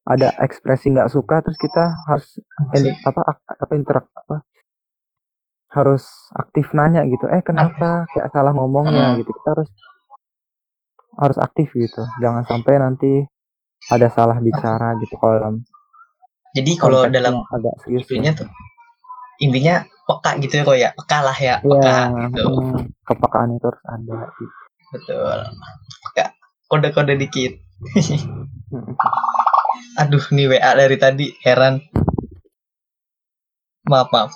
[SPEAKER 3] ada ekspresi nggak suka terus kita harus in- apa apa interak apa harus aktif nanya gitu eh kenapa kayak salah ngomongnya
[SPEAKER 1] Hmm.
[SPEAKER 3] gitu kita harus harus aktif gitu jangan sampai nanti ada salah bicara gitu kalau dalam
[SPEAKER 1] Jadi kalau dalam
[SPEAKER 3] agak ya.
[SPEAKER 1] intinya tuh intinya peka gitu ya kok ya peka lah ya
[SPEAKER 3] ya
[SPEAKER 1] peka gitu.
[SPEAKER 3] hmm, kepekaan itu harus ada. Gitu.
[SPEAKER 1] betul. Peka. Kode-kode dikit. Aduh nih WA dari tadi heran. Maaf maaf.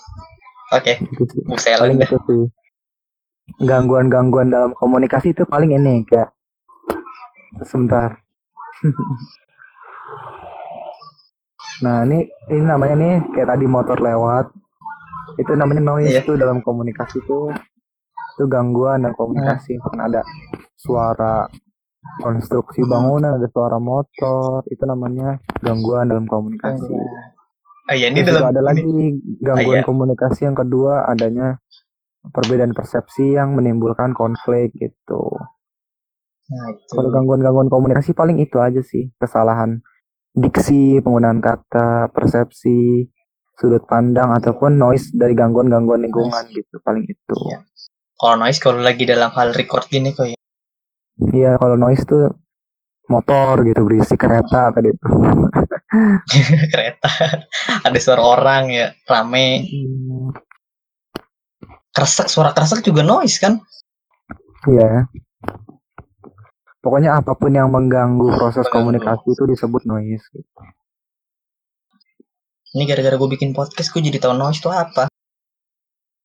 [SPEAKER 1] Oke
[SPEAKER 3] Gitu sih.
[SPEAKER 1] buset
[SPEAKER 3] paling
[SPEAKER 1] dah
[SPEAKER 3] itu sih. Gangguan-gangguan dalam komunikasi itu paling ini kayak sebentar nah ini ini namanya nih kayak tadi motor lewat itu namanya noise
[SPEAKER 1] Iya.
[SPEAKER 3] tuh dalam komunikasi tuh itu gangguan dalam komunikasi kan ada suara konstruksi bangunan ada suara motor itu namanya gangguan dalam komunikasi
[SPEAKER 1] ah ya ini dalam
[SPEAKER 3] ada
[SPEAKER 1] ini-
[SPEAKER 3] lagi gangguan
[SPEAKER 1] iya.
[SPEAKER 3] komunikasi yang kedua adanya perbedaan persepsi yang menimbulkan konflik gitu.
[SPEAKER 1] nah, itu.
[SPEAKER 3] Kalau gangguan-gangguan komunikasi paling itu aja sih kesalahan diksi, penggunaan kata, persepsi, sudut pandang ataupun noise dari gangguan-gangguan lingkungan gitu paling itu.
[SPEAKER 1] Iya. kalau noise kalau lagi dalam hal record gini kok ya
[SPEAKER 3] Iya kalau noise tuh motor gitu berisi kereta tadi itu.
[SPEAKER 1] kereta ada suara orang ya rame
[SPEAKER 3] Hmm,
[SPEAKER 1] kresek suara kresek juga noise kan
[SPEAKER 3] Iya. Pokoknya apa pun yang mengganggu proses komunikasi itu disebut noise. Gitu.
[SPEAKER 1] ini gara-gara gue bikin podcast gue jadi tahu noise itu apa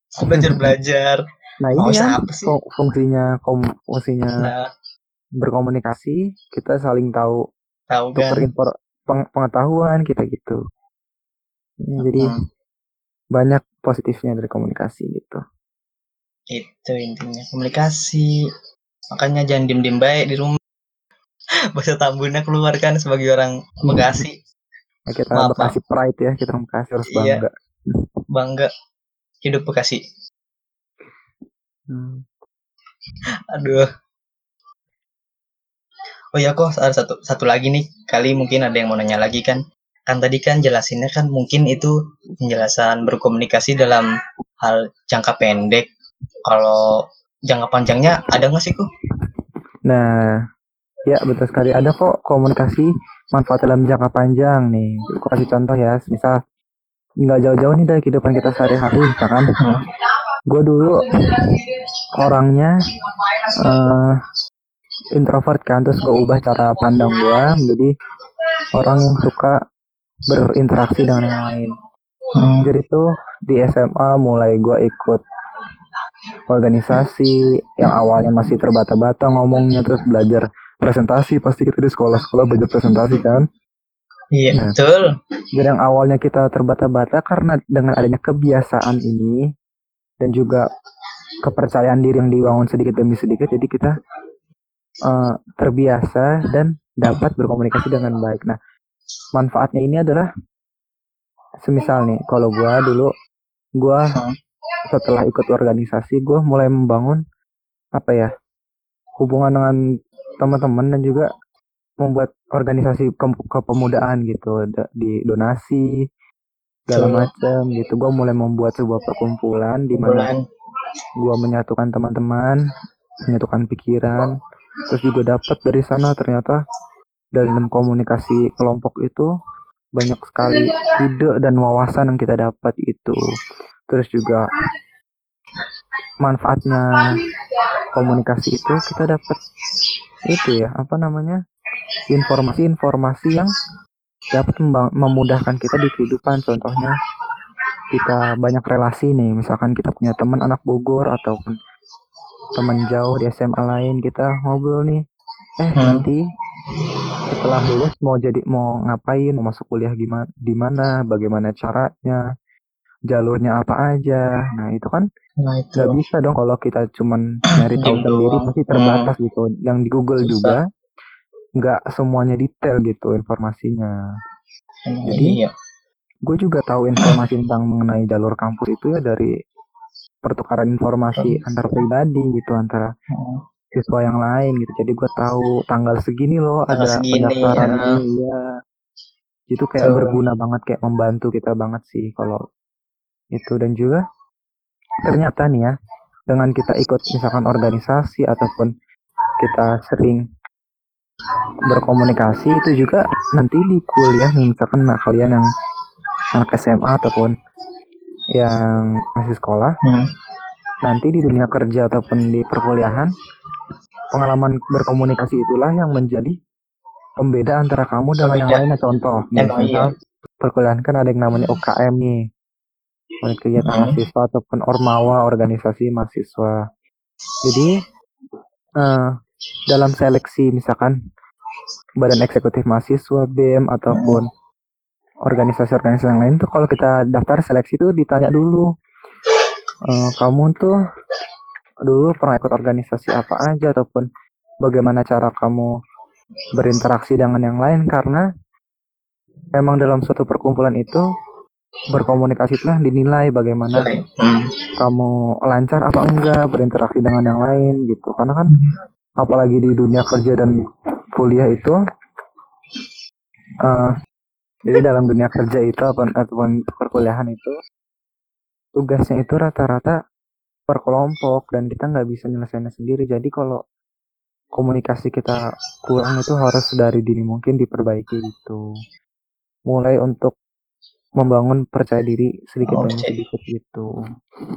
[SPEAKER 1] gue belajar belajar
[SPEAKER 3] Nah ini
[SPEAKER 1] noise
[SPEAKER 3] ya
[SPEAKER 1] apa sih
[SPEAKER 3] fu- fungsinya kom fungsinya
[SPEAKER 1] nah
[SPEAKER 3] berkomunikasi kita saling tahu
[SPEAKER 1] tahu kan
[SPEAKER 3] peng- pengetahuan kita gitu. Ya, jadi
[SPEAKER 1] Hmm,
[SPEAKER 3] banyak positifnya dari komunikasi gitu.
[SPEAKER 1] itu intinya komunikasi makanya jangan diem diem baik di rumah. Bahasa tambunnya keluarkan sebagai orang Bekasi.
[SPEAKER 3] Ya, kita
[SPEAKER 1] Maaf,
[SPEAKER 3] Bekasi pride ya kita Bekasi harus
[SPEAKER 1] Iya.
[SPEAKER 3] bangga.
[SPEAKER 1] bangga. Hidup Bekasi.
[SPEAKER 3] Hmm.
[SPEAKER 1] aduh. Oh ya kok ada satu satu lagi nih. Kali mungkin ada yang mau nanya lagi kan. Kan tadi kan jelasinnya kan mungkin itu penjelasan berkomunikasi dalam hal jangka pendek. Kalau jangka panjangnya ada nggak sih kok
[SPEAKER 3] Nah, ya betul sekali ada kok komunikasi manfaat dalam jangka panjang nih. Aku kasih contoh ya, misal nggak jauh-jauh nih dari kehidupan kita sehari-hari, misalkan gue dulu orangnya eh, introvert kan, terus gue ubah cara pandang gue menjadi orang yang suka berinteraksi dengan yang lain. Jadi tuh di SMA mulai gue ikut organisasi yang awalnya masih terbata-bata ngomongnya terus belajar presentasi pasti kita di sekolah-sekolah belajar presentasi kan
[SPEAKER 1] iya
[SPEAKER 3] Nah.
[SPEAKER 1] betul
[SPEAKER 3] jadi yang awalnya kita terbata-bata karena dengan adanya kebiasaan ini dan juga kepercayaan diri yang dibangun sedikit demi sedikit jadi kita eh, terbiasa dan dapat berkomunikasi dengan baik. Nah, manfaatnya ini adalah semisal nih, kalau gua dulu gua
[SPEAKER 1] Hmm.
[SPEAKER 3] Setelah ikut organisasi, gua mulai membangun apa ya hubungan dengan teman-teman dan juga membuat organisasi ke- kepemudaan gitu di donasi segala macam gitu. Gua mulai membuat sebuah perkumpulan di mana gua menyatukan teman-teman, menyatukan pikiran, terus juga dapat dari sana ternyata dalam komunikasi kelompok itu banyak sekali ide dan wawasan yang kita dapat itu. Terus juga manfaatnya komunikasi itu kita dapat itu ya apa namanya informasi-informasi yang dapat memudahkan kita di kehidupan. Contohnya kita banyak relasi nih, misalkan kita punya teman anak Bogor ataupun teman jauh di SMA lain kita ngobrol nih, eh
[SPEAKER 1] Hmm.
[SPEAKER 3] nanti setelah lulus mau jadi mau ngapain, mau masuk kuliah gimana, di mana, bagaimana caranya, jalurnya apa aja. Nah itu kan
[SPEAKER 1] Nah itu.
[SPEAKER 3] nggak bisa dong kalau kita cuman nyari tahu
[SPEAKER 1] Diem
[SPEAKER 3] sendiri pasti terbatas gitu. Yang di Google
[SPEAKER 1] Susah.
[SPEAKER 3] juga nggak semuanya detail gitu informasinya.
[SPEAKER 1] Emang
[SPEAKER 3] Jadi,
[SPEAKER 1] iya.
[SPEAKER 3] Gue juga tahu informasi tentang mengenai jalur kampus itu ya dari pertukaran informasi antar pribadi gitu antara
[SPEAKER 1] Hmm.
[SPEAKER 3] siswa yang lain gitu. Jadi gue tahu tanggal segini loh
[SPEAKER 1] Tanggal
[SPEAKER 3] ada
[SPEAKER 1] segini,
[SPEAKER 3] pendaftaran
[SPEAKER 1] ya.
[SPEAKER 3] ini ya. Itu kayak
[SPEAKER 1] Betul.
[SPEAKER 3] berguna banget kayak membantu kita banget sih kalau itu dan juga ternyata nih ya dengan kita ikut misalkan organisasi ataupun kita sering berkomunikasi itu juga nanti di kuliah misalkan nah, kalian yang anak SMA ataupun yang masih sekolah
[SPEAKER 1] Hmm.
[SPEAKER 3] nanti di dunia kerja ataupun di perkuliahan pengalaman berkomunikasi itulah yang menjadi pembeda antara kamu dengan yang lainnya. Contoh misal perkuliahan kan ada yang namanya UKM nih unit kegiatan
[SPEAKER 1] Hmm.
[SPEAKER 3] mahasiswa ataupun ormawa organisasi mahasiswa. Jadi eh, dalam seleksi misalkan badan eksekutif mahasiswa BEM ataupun organisasi-organisasi yang lain tuh kalau kita daftar seleksi tuh ditanya dulu eh, kamu tuh dulu pernah ikut organisasi apa aja? ataupun bagaimana cara kamu berinteraksi dengan yang lain? Karena memang dalam suatu perkumpulan itu berkomunikasi itulah dinilai bagaimana
[SPEAKER 1] Hmm.
[SPEAKER 3] kamu lancar apa enggak berinteraksi dengan yang lain gitu. Karena kan apalagi di dunia kerja dan kuliah itu eh jadi dalam dunia kerja itu ataupun, ataupun perkuliahan itu tugasnya itu rata-rata per kelompok dan kita nggak bisa nyelesainnya sendiri. Jadi kalau komunikasi kita kurang itu harus dari dini mungkin diperbaiki gitu. Mulai untuk membangun percaya diri sedikit
[SPEAKER 1] Oh,
[SPEAKER 3] demi sedikit gitu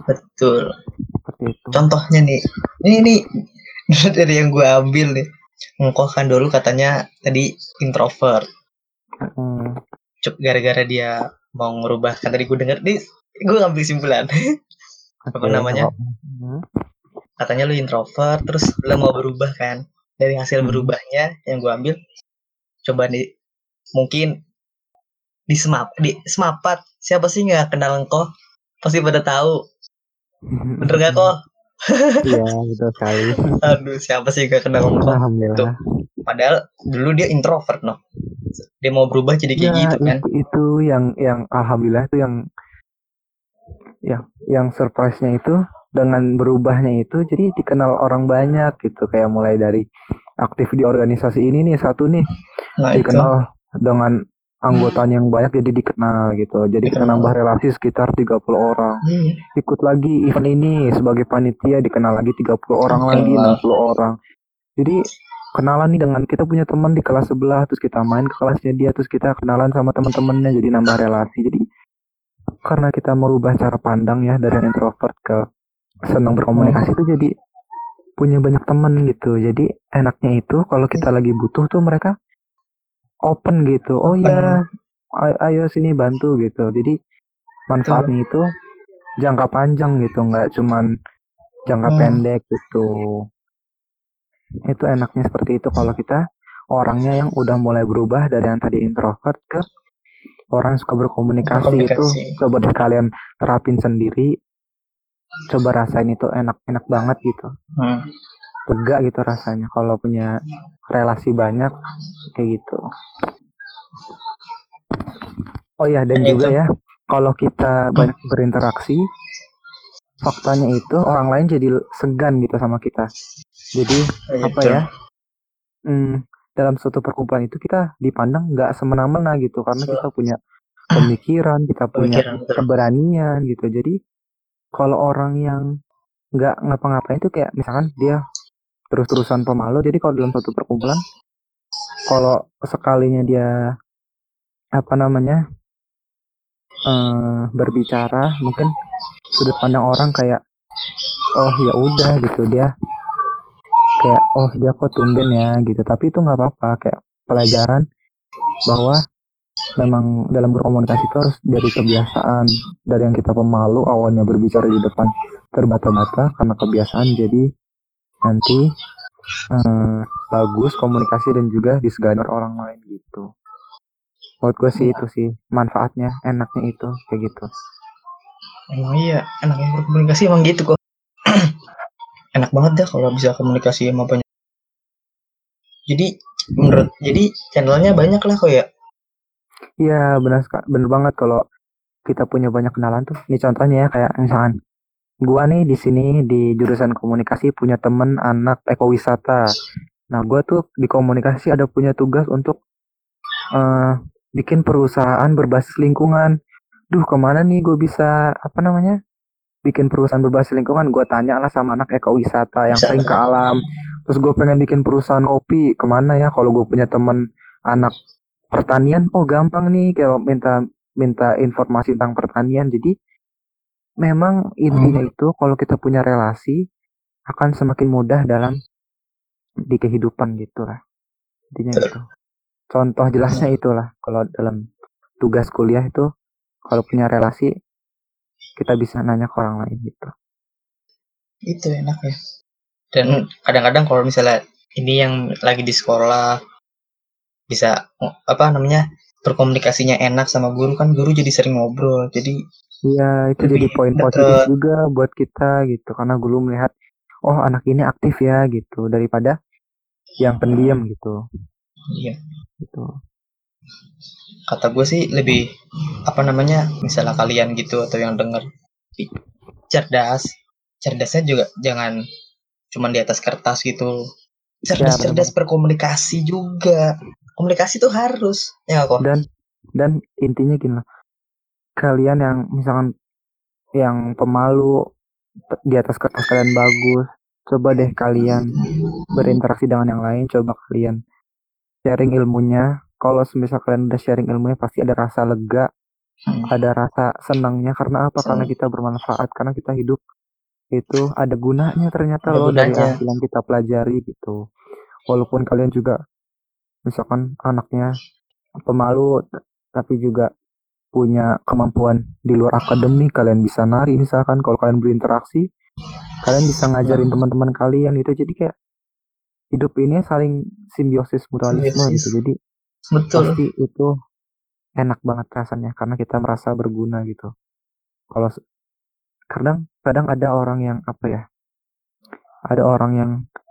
[SPEAKER 1] Betul.
[SPEAKER 3] seperti itu
[SPEAKER 1] Contohnya nih. Ini nih dari yang gue ambil nih. Engkau kan dulu katanya tadi introvert.
[SPEAKER 3] Hmm,
[SPEAKER 1] Cuk gara-gara dia mau ngerubah kan tadi gue denger nih gue ngambil kesimpulan Apa
[SPEAKER 3] oke,
[SPEAKER 1] namanya?
[SPEAKER 3] apa- Hmm,
[SPEAKER 1] katanya lu introvert terus lu mau berubah kan dari hasil
[SPEAKER 3] Hmm.
[SPEAKER 1] berubahnya yang gue ambil coba nih mungkin di semap di semapat. Siapa sih nggak kenal engkau? Pasti pada tahu. Bener gak kok?
[SPEAKER 3] Iya, betul sekali.
[SPEAKER 1] aduh siapa sih nggak kenal engkau?
[SPEAKER 3] Alhamdulillah.
[SPEAKER 1] padahal dulu dia introvert noh. Dia mau berubah jadi kayak
[SPEAKER 3] Ya,
[SPEAKER 1] gitu kan?
[SPEAKER 3] itu, itu yang yang alhamdulillah itu yang ya yang surprise-nya itu dengan berubahnya itu jadi dikenal orang banyak gitu. Kayak mulai dari aktif di organisasi ini nih satu nih.
[SPEAKER 1] Nah itu.
[SPEAKER 3] Dikenal dengan anggotanya yang banyak jadi dikenal gitu. Jadi kita nambah relasi sekitar 30 orang.
[SPEAKER 1] Hmm,
[SPEAKER 3] Ikut lagi event ini sebagai panitia dikenal lagi 30 orang lagi,
[SPEAKER 1] Dikenal.
[SPEAKER 3] 60 orang. Jadi kenalan nih dengan kita punya teman di kelas sebelah terus kita main ke kelasnya dia terus kita kenalan sama teman-temannya jadi nambah relasi. Jadi karena kita merubah cara pandang ya dari introvert ke senang berkomunikasi itu jadi punya banyak teman gitu. Jadi enaknya itu kalau kita lagi butuh tuh mereka open gitu. Oh ya, ayo, ayo sini bantu gitu. Jadi manfaatnya itu jangka panjang gitu, nggak cuman jangka
[SPEAKER 1] Hmm.
[SPEAKER 3] pendek gitu. Itu enaknya seperti itu kalau kita orangnya yang udah mulai berubah dari yang tadi introvert ke orang suka berkomunikasi, itu
[SPEAKER 1] Berkomunikasi.
[SPEAKER 3] coba deh kalian terapin sendiri. Coba rasain itu enak-enak banget gitu.
[SPEAKER 1] hmm.
[SPEAKER 3] Lega gitu rasanya kalau punya relasi banyak kayak gitu. Oh ya dan
[SPEAKER 1] Dan
[SPEAKER 3] juga ya kalau kita banyak berinteraksi faktanya itu orang lain jadi segan gitu sama kita. Jadi apa
[SPEAKER 1] Gitu.
[SPEAKER 3] ya hmm, dalam suatu perkumpulan itu kita dipandang nggak semena-mena gitu karena kita punya pemikiran kita punya
[SPEAKER 1] Pemikiran,
[SPEAKER 3] keberanian gitu. Jadi kalau orang yang nggak ngapa-ngapain itu kayak misalkan dia terus-terusan pemalu. Jadi kalau dalam suatu perkumpulan kalau sekalinya dia apa namanya eh berbicara mungkin sudut pandang orang kayak oh ya udah gitu. Dia kayak oh dia kok tumben ya gitu. Tapi itu nggak apa-apa. Kayak pelajaran bahwa memang dalam berkomunikasi itu harus dari kebiasaan. Dari yang kita pemalu awalnya berbicara di depan terbata-bata karena kebiasaan jadi nanti eh, bagus komunikasi dan juga disegani orang lain gitu buat gue sih itu sih manfaatnya enaknya itu kayak gitu
[SPEAKER 1] Emang iya, enak yang berkomunikasi emang gitu kok. enak banget dah kalau bisa komunikasi sama banyak. Jadi menurut jadi channelnya banyak lah kok ya.
[SPEAKER 3] Iya benar benar banget kalau kita punya banyak kenalan tuh. Ini contohnya ya kayak misalkan gua nih di sini di jurusan komunikasi punya temen anak ekowisata. Nah gua tuh di komunikasi ada punya tugas untuk eh bikin perusahaan berbasis lingkungan. Duh ke mana nih gue bisa apa namanya bikin perusahaan berbasis lingkungan? Gue tanya lah sama anak ekowisata yang sering ke alam. Terus gue pengen bikin perusahaan kopi ke mana ya? Kalau gue punya temen anak pertanian oh gampang nih kayak minta minta informasi tentang pertanian jadi memang intinya itu kalau kita punya relasi akan semakin mudah dalam di kehidupan gitu lah intinya itu contoh jelasnya itulah kalau dalam tugas kuliah itu kalau punya relasi kita bisa nanya ke orang lain gitu.
[SPEAKER 1] Itu enak ya. Dan kadang-kadang kalau misalnya ini yang lagi di sekolah bisa apa namanya berkomunikasinya enak sama guru kan guru jadi sering ngobrol. Jadi
[SPEAKER 3] Iya, itu jadi poin positif juga buat kita gitu. Karena guru melihat oh anak ini aktif ya gitu daripada yang pendiam gitu.
[SPEAKER 1] Iya.
[SPEAKER 3] Gitu.
[SPEAKER 1] kata gue sih lebih apa namanya misalnya kalian gitu atau yang denger cerdas. Cerdasnya juga jangan cuman di atas kertas gitu. Cerdas
[SPEAKER 3] Ya,
[SPEAKER 1] cerdas berkomunikasi juga. Komunikasi tuh harus ya kok
[SPEAKER 3] Dan dan intinya gini lah. Kalian yang misalkan yang pemalu di atas kertas kalian bagus, coba deh kalian berinteraksi dengan yang lain, coba kalian sharing ilmunya. Kalau semisal kalian udah sharing ilmunya pasti ada rasa lega,
[SPEAKER 1] Hmm.
[SPEAKER 3] ada rasa senangnya karena apa? Karena kita bermanfaat, karena kita hidup itu ada gunanya ternyata
[SPEAKER 1] Ada
[SPEAKER 3] loh dari
[SPEAKER 1] gunanya.
[SPEAKER 3] hasil yang kita pelajari gitu. Walaupun kalian juga misalkan anaknya pemalu tapi juga punya kemampuan di luar akademik, kalian bisa nari misalkan kalau kalian berinteraksi, kalian bisa ngajarin teman-teman kalian itu jadi kayak hidup ini saling simbiosis mutualisme
[SPEAKER 1] Simbiosis.
[SPEAKER 3] gitu. Jadi
[SPEAKER 1] betul
[SPEAKER 3] pasti itu enak banget rasanya karena kita merasa berguna gitu. Kalau kadang kadang ada orang yang apa ya? Ada orang yang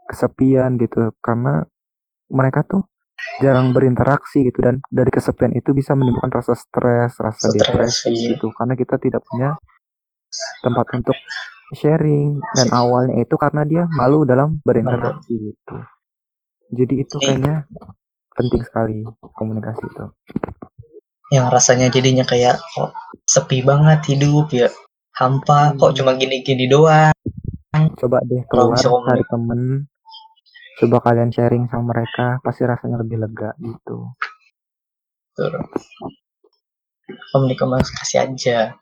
[SPEAKER 3] kesepian gitu karena mereka tuh jarang berinteraksi gitu dan dari kesepian itu bisa menimbulkan rasa stres, rasa
[SPEAKER 1] Stres,
[SPEAKER 3] depresi
[SPEAKER 1] iya.
[SPEAKER 3] gitu karena kita tidak punya tempat untuk sharing dan awalnya itu karena dia malu dalam berinteraksi gitu. Jadi itu
[SPEAKER 1] Iya.
[SPEAKER 3] kayaknya penting sekali komunikasi itu.
[SPEAKER 1] yang rasanya jadinya kayak kok sepi banget hidup ya hampa kok cuma gini-gini doang
[SPEAKER 3] Coba deh keluar cari temen, coba kalian sharing sama mereka, pasti rasanya lebih lega gitu.
[SPEAKER 1] Betul. komunikasi aja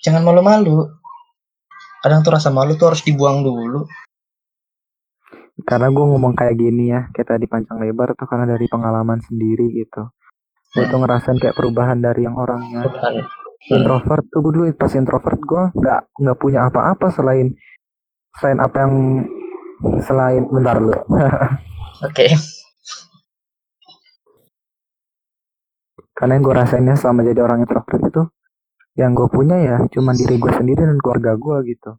[SPEAKER 1] jangan malu-malu kadang tuh rasa malu tuh harus dibuang dulu
[SPEAKER 3] Karena gue ngomong kayak gini ya, kayak tadi panjang lebar tuh karena dari pengalaman sendiri gitu. Gue tuh ngerasain kayak perubahan dari yang orangnya
[SPEAKER 1] bukan
[SPEAKER 3] introvert tuh gue dulu pas introvert gue nggak nggak punya apa-apa selain selain apa yang selain bentar lu.
[SPEAKER 1] Oke.
[SPEAKER 3] Karena yang gue rasainnya selama jadi orang introvert itu yang gue punya ya cuman diri gue sendiri dan keluarga gue gitu.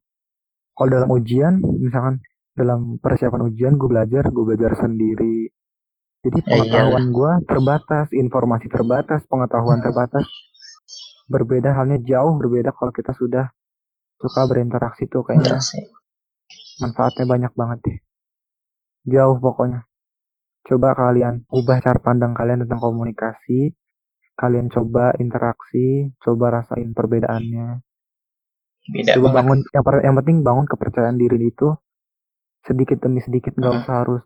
[SPEAKER 3] Kalau dalam ujian misalkan dalam persiapan ujian gue belajar gue belajar sendiri. Jadi
[SPEAKER 1] Ya,
[SPEAKER 3] pengetahuan gue terbatas informasi terbatas pengetahuan terbatas. Berbeda halnya jauh berbeda kalau kita sudah suka berinteraksi tuh kayaknya.
[SPEAKER 1] Interaksi.
[SPEAKER 3] Manfaatnya banyak banget deh. Jauh pokoknya. Coba kalian ubah cara pandang kalian tentang komunikasi. Kalian coba interaksi coba rasain perbedaannya.
[SPEAKER 1] Beda
[SPEAKER 3] coba
[SPEAKER 1] banget.
[SPEAKER 3] bangun yang, yang penting bangun kepercayaan diri itu sedikit demi sedikit. Nggak
[SPEAKER 1] Hmm.
[SPEAKER 3] usah harus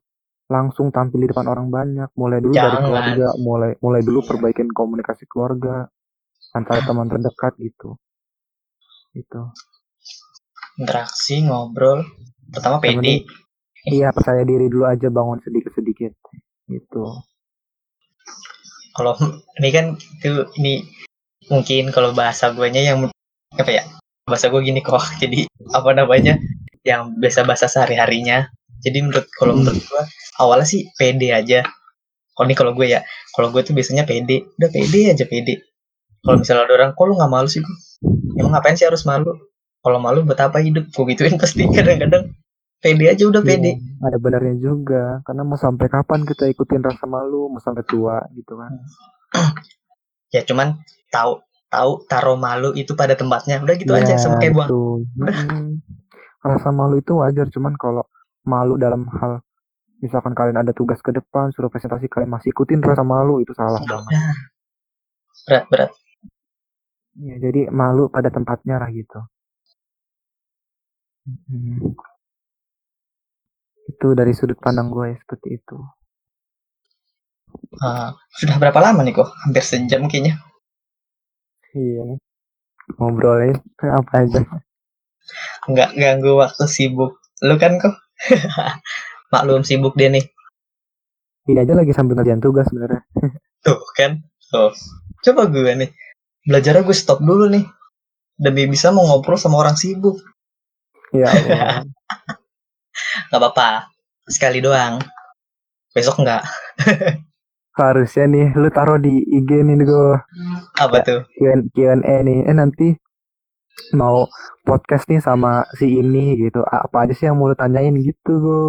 [SPEAKER 3] langsung tampil di depan orang banyak. Mulai dulu dari
[SPEAKER 1] Jangan.
[SPEAKER 3] keluarga mulai mulai dulu perbaikin komunikasi keluarga antara teman terdekat gitu. Itu.
[SPEAKER 1] Interaksi, ngobrol. Pertama pede.
[SPEAKER 3] iya percaya diri dulu aja bangun sedikit sedikit gitu
[SPEAKER 1] Kalau ini kan itu ini mungkin kalau bahasa guanya yang apa ya? Bahasa gue gini kok. Jadi apa namanya? Yang biasa bahasa sehari-harinya. Jadi menurut kalau
[SPEAKER 3] Hmm.
[SPEAKER 1] menurut gua awalnya sih pede aja. Kalau ini kalau gue ya, kalau gue tuh biasanya pede, udah pede aja pede. Kalau misalnya ada orang, kok lu nggak malu sih? Gu?" Emang ngapain sih harus malu? Kalau malu buat apa hidup? Gue gituin pasti kadang-kadang pede aja udah pede.
[SPEAKER 3] Iya, ada benarnya juga karena mau sampai kapan kita ikutin rasa malu mau sampai tua gitu kan
[SPEAKER 1] Ya cuman tahu tahu taruh malu itu pada tempatnya. Udah gitu aja sama kayak buang.
[SPEAKER 3] Mm-mm. rasa malu itu wajar cuman kalau malu dalam hal misalkan kalian ada tugas ke depan suruh presentasi kalian masih ikutin rasa malu itu salah banget
[SPEAKER 1] berat berat.
[SPEAKER 3] ya, jadi malu pada tempatnya lah gitu Mm-mm. Itu dari sudut pandang gue ya, seperti itu
[SPEAKER 1] Ah, sudah berapa lama nih kok? Hampir sejam kayaknya.
[SPEAKER 3] iya nih ngobrolin apa aja
[SPEAKER 1] Nggak ganggu waktu sibuk. Lu kan kok? Maklum sibuk dia nih.
[SPEAKER 3] ini aja lagi sambil ngerjain tugas sebenarnya
[SPEAKER 1] Tuh kan. Tuh. Coba gue nih. Belajarnya gue stop dulu nih. Demi bisa mau ngobrol sama orang sibuk.
[SPEAKER 3] ya Allah
[SPEAKER 1] Gak apa-apa. Sekali doang. Besok nggak.
[SPEAKER 3] harusnya nih lu taruh di IG nih gue
[SPEAKER 1] Apa tuh?
[SPEAKER 3] Q&A nih eh nanti mau podcast nih sama si ini gitu apa aja sih yang mau lu tanyain gitu gue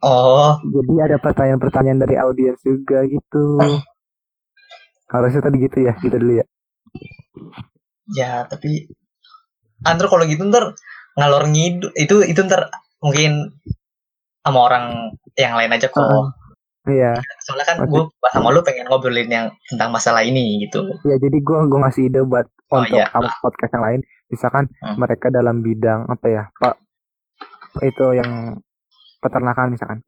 [SPEAKER 1] Oh,
[SPEAKER 3] jadi ada pertanyaan-pertanyaan dari audiens juga gitu harusnya tadi gitu ya gitu dulu ya
[SPEAKER 1] ya tapi Andro kalau gitu ntar ngalor ngidul itu itu ntar mungkin sama orang yang lain aja kok.
[SPEAKER 3] Heeh. iya
[SPEAKER 1] Soalnya kan
[SPEAKER 3] Oke.
[SPEAKER 1] gue sama lu pengen ngobrolin yang tentang masalah ini gitu.
[SPEAKER 3] ya jadi gue gue ngasih ide buat
[SPEAKER 1] Oh,
[SPEAKER 3] untuk
[SPEAKER 1] iya.
[SPEAKER 3] podcast yang lain misalkan
[SPEAKER 1] Hmm.
[SPEAKER 3] mereka dalam bidang apa ya pak itu yang peternakan misalkan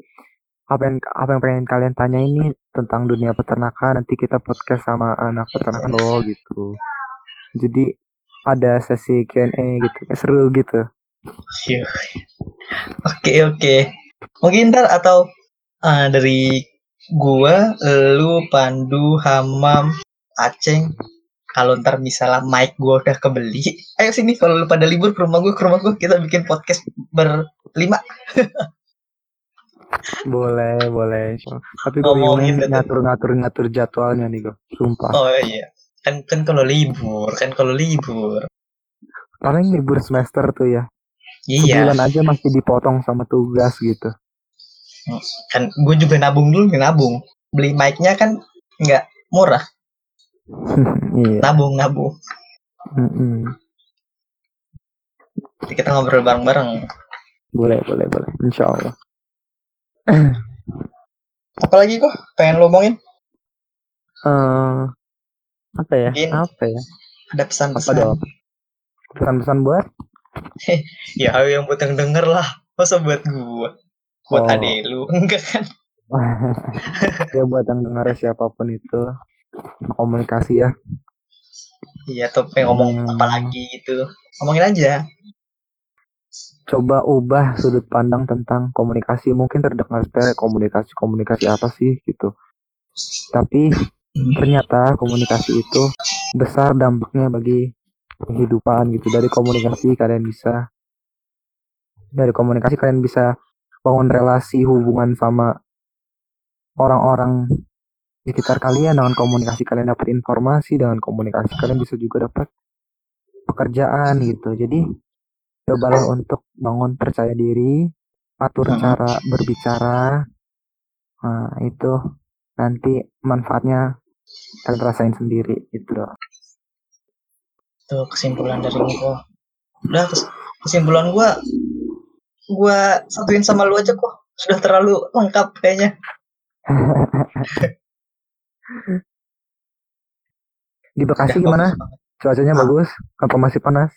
[SPEAKER 3] apa yang apa yang pengen kalian tanya ini tentang dunia peternakan nanti kita podcast sama anak peternakan lo gitu jadi ada sesi Q&A gitu seru gitu
[SPEAKER 1] Yuh. Oke oke. Mungkin ntar atau ah, dari gua, lu, Pandu, Hamam, Aceng. Kalau ntar misalnya mic gua udah kebeli, ayo sini kalau lu pada libur ke rumah gua, ke rumah gua kita bikin podcast berlima.
[SPEAKER 3] boleh boleh tapi gue
[SPEAKER 1] Ngomongin
[SPEAKER 3] ngatur ngatur ngatur jadwalnya nih gue sumpah
[SPEAKER 1] Oh iya. Kan kan kalau libur, kan kalau libur.
[SPEAKER 3] paling libur semester tuh ya
[SPEAKER 1] Iya,
[SPEAKER 3] sebulan aja masih dipotong sama tugas gitu
[SPEAKER 1] kan gue juga nabung dulu nih nabung. Beli mic-nya kan nggak murah.
[SPEAKER 3] iya
[SPEAKER 1] Nabung nabung.
[SPEAKER 3] Mm-mm.
[SPEAKER 1] Jadi kita ngobrol bareng-bareng.
[SPEAKER 3] boleh boleh boleh insya Allah
[SPEAKER 1] Apalagi kok pengen lo omongin?
[SPEAKER 3] eh apa ya
[SPEAKER 1] Mungkin
[SPEAKER 3] apa ya
[SPEAKER 1] Ada
[SPEAKER 3] apa
[SPEAKER 1] pesan-pesan.
[SPEAKER 3] dong pesan-pesan buat
[SPEAKER 1] Ya yang buat yang denger lah. Masa buat gua? Buat
[SPEAKER 3] Oh.
[SPEAKER 1] adek lu. Enggak kan?
[SPEAKER 3] ya buat yang dengar siapa pun itu komunikasi ya
[SPEAKER 1] Iya, tuh pengen ngomong
[SPEAKER 3] Hmm.
[SPEAKER 1] apa lagi gitu. Ngomongin aja.
[SPEAKER 3] coba ubah sudut pandang tentang komunikasi mungkin terdengar sepele komunikasi komunikasi apa sih gitu tapi ternyata komunikasi itu besar dampaknya bagi kehidupan gitu. Dari komunikasi kalian bisa. Dari komunikasi kalian bisa bangun relasi hubungan sama orang-orang di sekitar kalian. Dengan komunikasi kalian dapat informasi dengan komunikasi kalian bisa juga dapat pekerjaan gitu. Jadi cobalah untuk bangun percaya diri, atur cara berbicara. Nah, itu nanti manfaatnya kalian rasain sendiri gitu
[SPEAKER 1] Tuh kesimpulan dari gua. Udah kes- kesimpulan gua gua satuin sama lu aja kok. Sudah terlalu lengkap kayaknya.
[SPEAKER 3] Di Bekasi
[SPEAKER 1] Udah
[SPEAKER 3] gimana?
[SPEAKER 1] bagus.
[SPEAKER 3] Cuacanya
[SPEAKER 1] Ah.
[SPEAKER 3] bagus? Apa masih panas?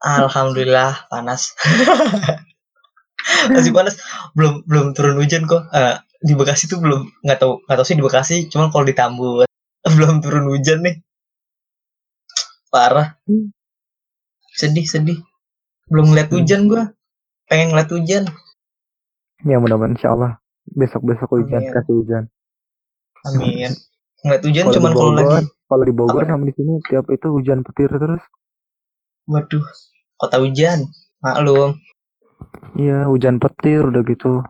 [SPEAKER 1] Alhamdulillah panas. Masih panas. Belum belum turun hujan kok. Eh, di Bekasi tuh belum nggak tahu nggak tahu sih di Bekasi. Cuma kalau di Tambun belum turun hujan nih. Parah. Sedih sedih. Belum ngeliat
[SPEAKER 3] Hmm.
[SPEAKER 1] hujan gua. Pengen ngeliat hujan.
[SPEAKER 3] Ya mudah-mudahan insya Allah besok-besok hujan
[SPEAKER 1] Amin.
[SPEAKER 3] kasih hujan.
[SPEAKER 1] Amin. Ngeliat hujan
[SPEAKER 3] di
[SPEAKER 1] cuman kalau lagi
[SPEAKER 3] kalau di Bogor
[SPEAKER 1] Apa?
[SPEAKER 3] sama di sini tiap itu hujan petir terus.
[SPEAKER 1] waduh kota hujan. Maklum.
[SPEAKER 3] Iya, hujan petir udah gitu.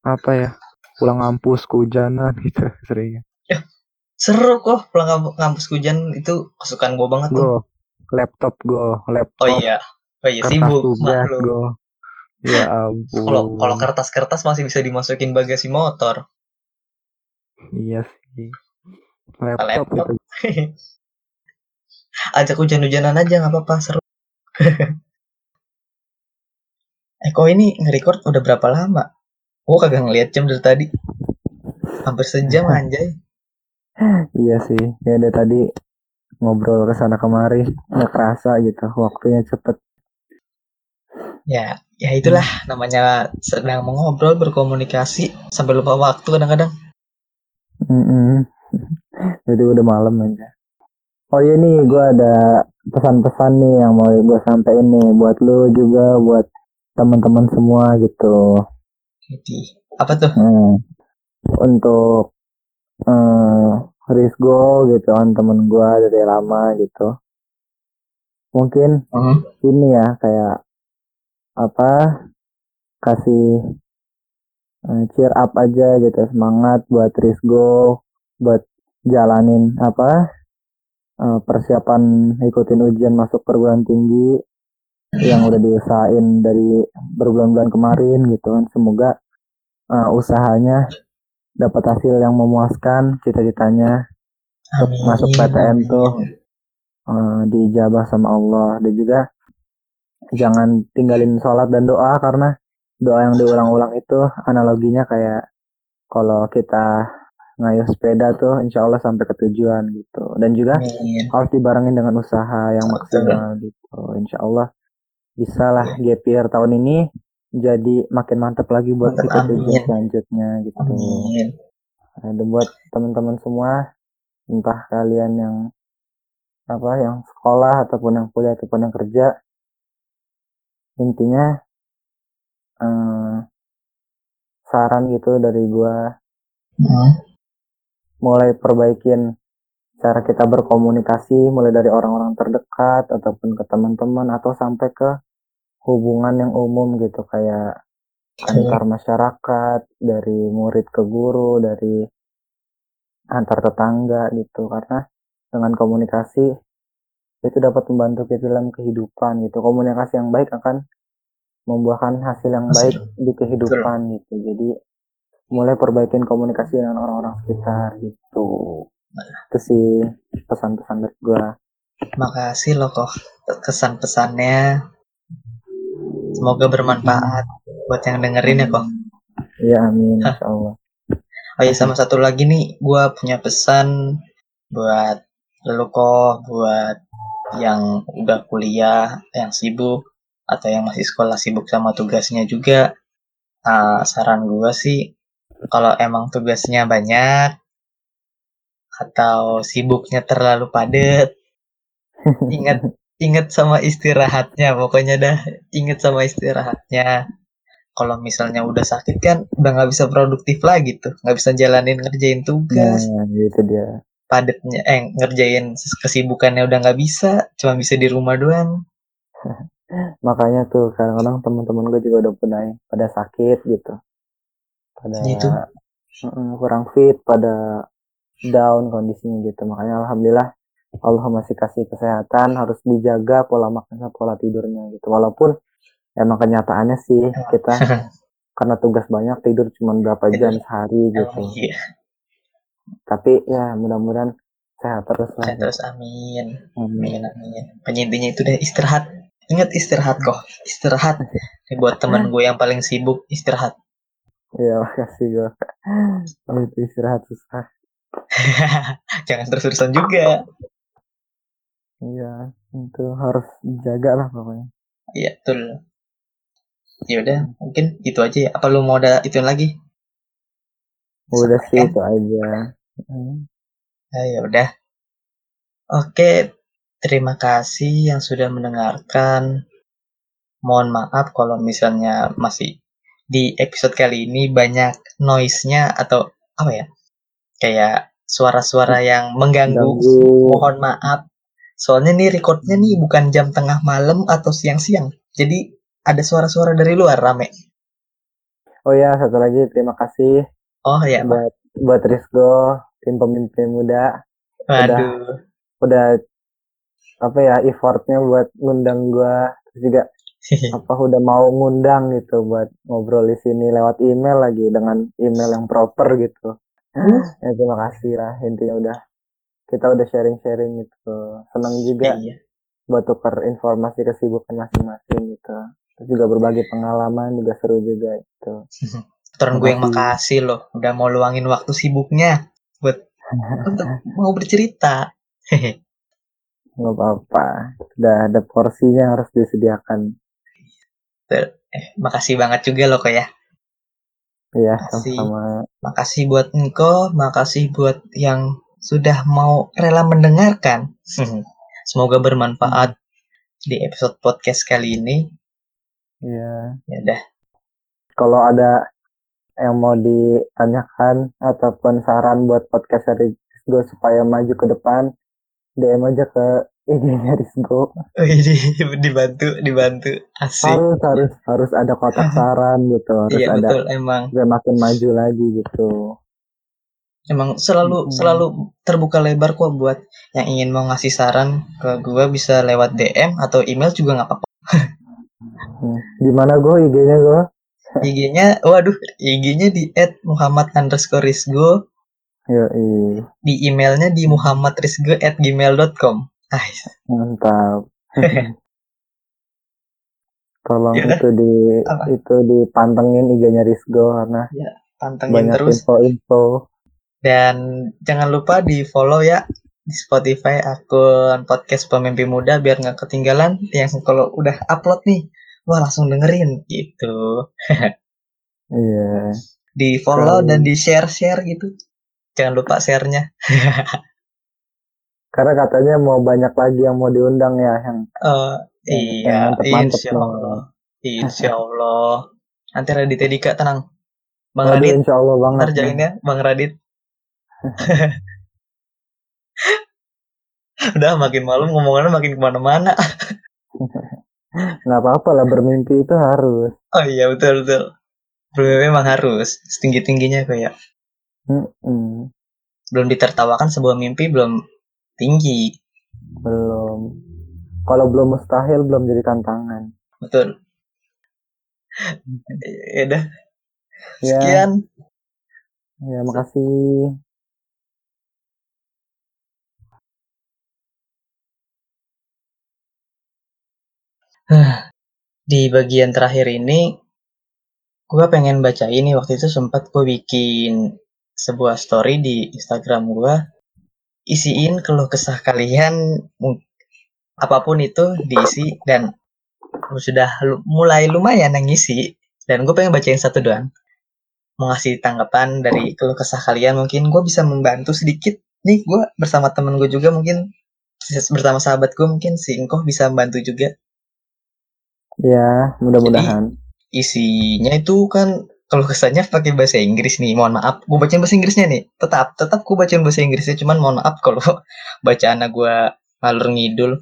[SPEAKER 3] Apa ya? Pulang ngampus kehujanan gitu seringnya.
[SPEAKER 1] Seru kok pulang kamp- kampus hujan itu kesukaan gua banget tuh.
[SPEAKER 3] Go, laptop go, laptop.
[SPEAKER 1] Oh iya. Oh iya sibuk maklum.
[SPEAKER 3] Ya ampun.
[SPEAKER 1] Kalau kalau kertas-kertas masih bisa dimasukin bagasi motor.
[SPEAKER 3] Iya sih. Laptop,
[SPEAKER 1] Laptop.
[SPEAKER 3] itu.
[SPEAKER 1] Ajak hujan-hujanan aja nggak apa-apa seru. eh kok ini nge-record udah berapa lama? Gua kagak ngeliat jam dari tadi. Hampir sejam anjay.
[SPEAKER 3] Iya sih. Ya udah tadi ngobrol ke sana kemari nggak kerasa gitu. Waktunya cepet.
[SPEAKER 1] Ya, ya itulah namanya sedang mengobrol berkomunikasi sampai lupa waktu kadang-kadang.
[SPEAKER 3] Mm Jadi udah malam aja. Oh iya nih, gue ada pesan-pesan nih yang mau gue sampein nih buat lu juga, buat teman-teman semua gitu.
[SPEAKER 1] Jadi, apa tuh?
[SPEAKER 3] Hmm. Untuk eh Rizgo gitu kan temen gue dari lama gitu. Mungkin
[SPEAKER 1] Hmm.
[SPEAKER 3] ini ya kayak apa kasih eh, cheer up aja gitu semangat buat Rizgo buat jalanin apa eh, persiapan ikutin ujian masuk perguruan tinggi yang udah diusahain dari berbulan-bulan kemarin gitu kan semoga eh, usahanya dapat hasil yang memuaskan cita-citanya
[SPEAKER 1] Amin.
[SPEAKER 3] masuk PTN tuh.
[SPEAKER 1] amin.
[SPEAKER 3] eh, diijabah sama Allah dan juga jangan tinggalin sholat dan doa karena doa yang diulang-ulang itu analoginya kayak kalau kita ngayuh sepeda tuh insya Allah sampai ke tujuan gitu dan juga
[SPEAKER 1] Amin.
[SPEAKER 3] harus dibarengin dengan usaha yang maksimal gitu insya Allah bisa lah gap year tahun ini jadi makin mantap lagi buat kita selanjutnya gitu
[SPEAKER 1] Amin.
[SPEAKER 3] Nah, dan buat teman-teman semua entah kalian yang apa yang sekolah ataupun yang kuliah ataupun yang kerja intinya eh, saran gitu dari gua
[SPEAKER 1] Hmm.
[SPEAKER 3] mulai perbaikin cara kita berkomunikasi mulai dari orang-orang terdekat ataupun ke teman-teman atau sampai ke hubungan yang umum gitu kayak antar masyarakat dari murid ke guru dari antar tetangga gitu. Karena dengan komunikasi itu dapat membantu kita dalam kehidupan gitu. Komunikasi yang baik akan membuahkan hasil yang
[SPEAKER 1] Hasil.
[SPEAKER 3] baik di kehidupan gitu. Jadi mulai perbaikin komunikasi dengan orang-orang sekitar gitu. Itu sih pesan-pesan dari gua.
[SPEAKER 1] Makasih loh kok kesan-pesannya. Semoga bermanfaat buat yang dengerin ya kok.
[SPEAKER 3] ya amin insya Allah
[SPEAKER 1] Oh iya sama satu lagi nih, gua punya pesan buat lu kok, buat yang udah kuliah, yang sibuk, atau yang masih sekolah sibuk sama tugasnya juga. Ah, saran gua sih, kalau emang tugasnya banyak, atau sibuknya terlalu padat, ingat ingat sama istirahatnya pokoknya dah ingat sama istirahatnya. Kalau misalnya udah sakit kan udah nggak bisa produktif lagi tuh nggak bisa jalanin ngerjain tugas.
[SPEAKER 3] Nah gitu dia.
[SPEAKER 1] Padatnya eh ngerjain kesibukannya udah nggak bisa cuma bisa di rumah doang.
[SPEAKER 3] Makanya tuh kadang-kadang teman-teman gue juga udah pada pada sakit gitu. Pada
[SPEAKER 1] Itu.
[SPEAKER 3] Mm, kurang fit pada down kondisinya gitu. Makanya alhamdulillah Allah masih kasih kesehatan harus dijaga pola makan sama pola tidurnya gitu walaupun emang kenyataannya sih kita karena tugas banyak tidur cuma berapa jam sehari gitu
[SPEAKER 1] Emang iya.
[SPEAKER 3] tapi ya mudah-mudahan sehat terus lah
[SPEAKER 1] Sehat terus amin.
[SPEAKER 3] Amin.
[SPEAKER 1] Amin amin. Pokoknya intinya itu deh istirahat. Ingat istirahat kok. Istirahat. Ini buat teman gue yang paling sibuk istirahat.
[SPEAKER 3] Iya, makasih gue. Itu istirahat susah.
[SPEAKER 1] Jangan terus-terusan juga.
[SPEAKER 3] Iya, itu harus dijaga lah pokoknya.
[SPEAKER 1] Iya betul. Ya udah mungkin itu aja ya. Apa lu mau ada ituin lagi?
[SPEAKER 3] Udah sih itu aja. Hmm.
[SPEAKER 1] Ah, ya udah. Oke, terima kasih yang sudah mendengarkan. Mohon maaf kalau misalnya masih di episode kali ini banyak noise-nya atau apa ya? Kayak suara-suara yang mengganggu.
[SPEAKER 3] Ganggu.
[SPEAKER 1] Mohon maaf. Soalnya nih recordnya nih bukan jam tengah malam atau siang-siang. Jadi ada suara-suara dari luar rame.
[SPEAKER 3] Oh ya, satu lagi terima kasih
[SPEAKER 1] Oh ya,
[SPEAKER 3] buat buat Rizgo, tim pemimpin muda.
[SPEAKER 1] waduh.
[SPEAKER 3] Udah apa ya effortnya buat ngundang gua terus juga apa udah mau ngundang gitu buat ngobrol di sini lewat email lagi dengan email yang proper gitu. ya terima kasih lah intinya udah kita udah sharing-sharing gitu. Senang juga
[SPEAKER 1] Iya.
[SPEAKER 3] buat tukar informasi kesibukan masing-masing gitu. Terus juga berbagi pengalaman juga seru juga gitu.
[SPEAKER 1] Turun gue yang
[SPEAKER 3] Makasih.
[SPEAKER 1] loh, udah mau luangin waktu sibuknya buat untuk mau bercerita.
[SPEAKER 3] Nggak apa-apa. Udah ada porsinya yang harus disediakan.
[SPEAKER 1] eh, makasih banget juga loh kok ya.
[SPEAKER 3] Iya, sama-sama.
[SPEAKER 1] Makasih buat Nko, makasih buat yang sudah mau rela mendengarkan. Semoga bermanfaat di episode podcast kali ini.
[SPEAKER 3] Iya.
[SPEAKER 1] Ya udah,
[SPEAKER 3] Kalau ada yang mau ditanyakan ataupun saran buat podcast dari Rizgo supaya maju ke depan, DM aja ke IG-nya Rizgo.
[SPEAKER 1] Wih, dibantu, dibantu, asik.
[SPEAKER 3] Harus harus harus ada kotak saran gitu, harus
[SPEAKER 1] Iya
[SPEAKER 3] ada
[SPEAKER 1] betul, emang,
[SPEAKER 3] biar makin maju lagi gitu.
[SPEAKER 1] Emang selalu
[SPEAKER 3] Mm-mm.
[SPEAKER 1] selalu terbuka lebar kok buat yang ingin mau ngasih saran ke gua bisa lewat DM atau email juga nggak apa-apa.
[SPEAKER 3] Hmm. Gimana gue IG-nya gue?
[SPEAKER 1] IG-nya, waduh, IG-nya di @muhammad underscore rizgo,
[SPEAKER 3] Yoi,
[SPEAKER 1] di emailnya di muhammadrizgo at gmail.com. Ah,
[SPEAKER 3] mantap. Tolong
[SPEAKER 1] Yaudah.
[SPEAKER 3] itu di
[SPEAKER 1] Apa?
[SPEAKER 3] itu dipantengin IG-nya Rizgo karena
[SPEAKER 1] pantengin
[SPEAKER 3] banyak
[SPEAKER 1] terus
[SPEAKER 3] info-info.
[SPEAKER 1] Dan jangan lupa di follow ya di Spotify akun podcast pemimpi muda biar nggak ketinggalan yang kalau udah upload nih wah langsung dengerin gitu.
[SPEAKER 3] Iya.
[SPEAKER 1] di follow dan di share share gitu. Jangan lupa sharenya.
[SPEAKER 3] Karena katanya mau banyak lagi yang mau diundang ya yang
[SPEAKER 1] Eh,
[SPEAKER 3] Yang-
[SPEAKER 1] iya.
[SPEAKER 3] yang mantep-mantep
[SPEAKER 1] insya. Allah insya Allah nanti Radit Dika tenang. Bang Radit.
[SPEAKER 3] insya Allah banget.
[SPEAKER 1] ntar ya Bang Radit udah makin malam ngomongannya makin ke mana-mana
[SPEAKER 3] Nggak apa-apa lah bermimpi itu harus.
[SPEAKER 1] oh iya betul betul Bermimpi memang harus setinggi tingginya kayak
[SPEAKER 3] Mm-mm.
[SPEAKER 1] belum ditertawakan sebuah mimpi belum tinggi
[SPEAKER 3] Belum. Kalau belum mustahil belum jadi tantangan.
[SPEAKER 1] betul ya udah
[SPEAKER 3] Ya,
[SPEAKER 1] sekian
[SPEAKER 3] ya makasih.
[SPEAKER 1] Di bagian terakhir ini gue pengen baca ini waktu itu sempat gue bikin sebuah story di Instagram gue isiin keluh kesah kalian apa pun itu diisi dan gua sudah mulai lumayan yang ngisi dan gue pengen bacain satu doang. Mau ngasih tanggapan dari keluh kesah kalian mungkin gue bisa membantu sedikit. Nih gue bersama temen gue juga mungkin bersama sahabat gue mungkin si Engkoh bisa membantu juga
[SPEAKER 3] Ya, mudah-mudahan.
[SPEAKER 1] isinya itu kan kalau kesannya pakai bahasa Inggris nih mohon maaf gue bacain bahasa Inggrisnya nih tetap tetap gue bacain bahasa Inggrisnya cuman mohon maaf kalau bacaan gue ngalur ngidul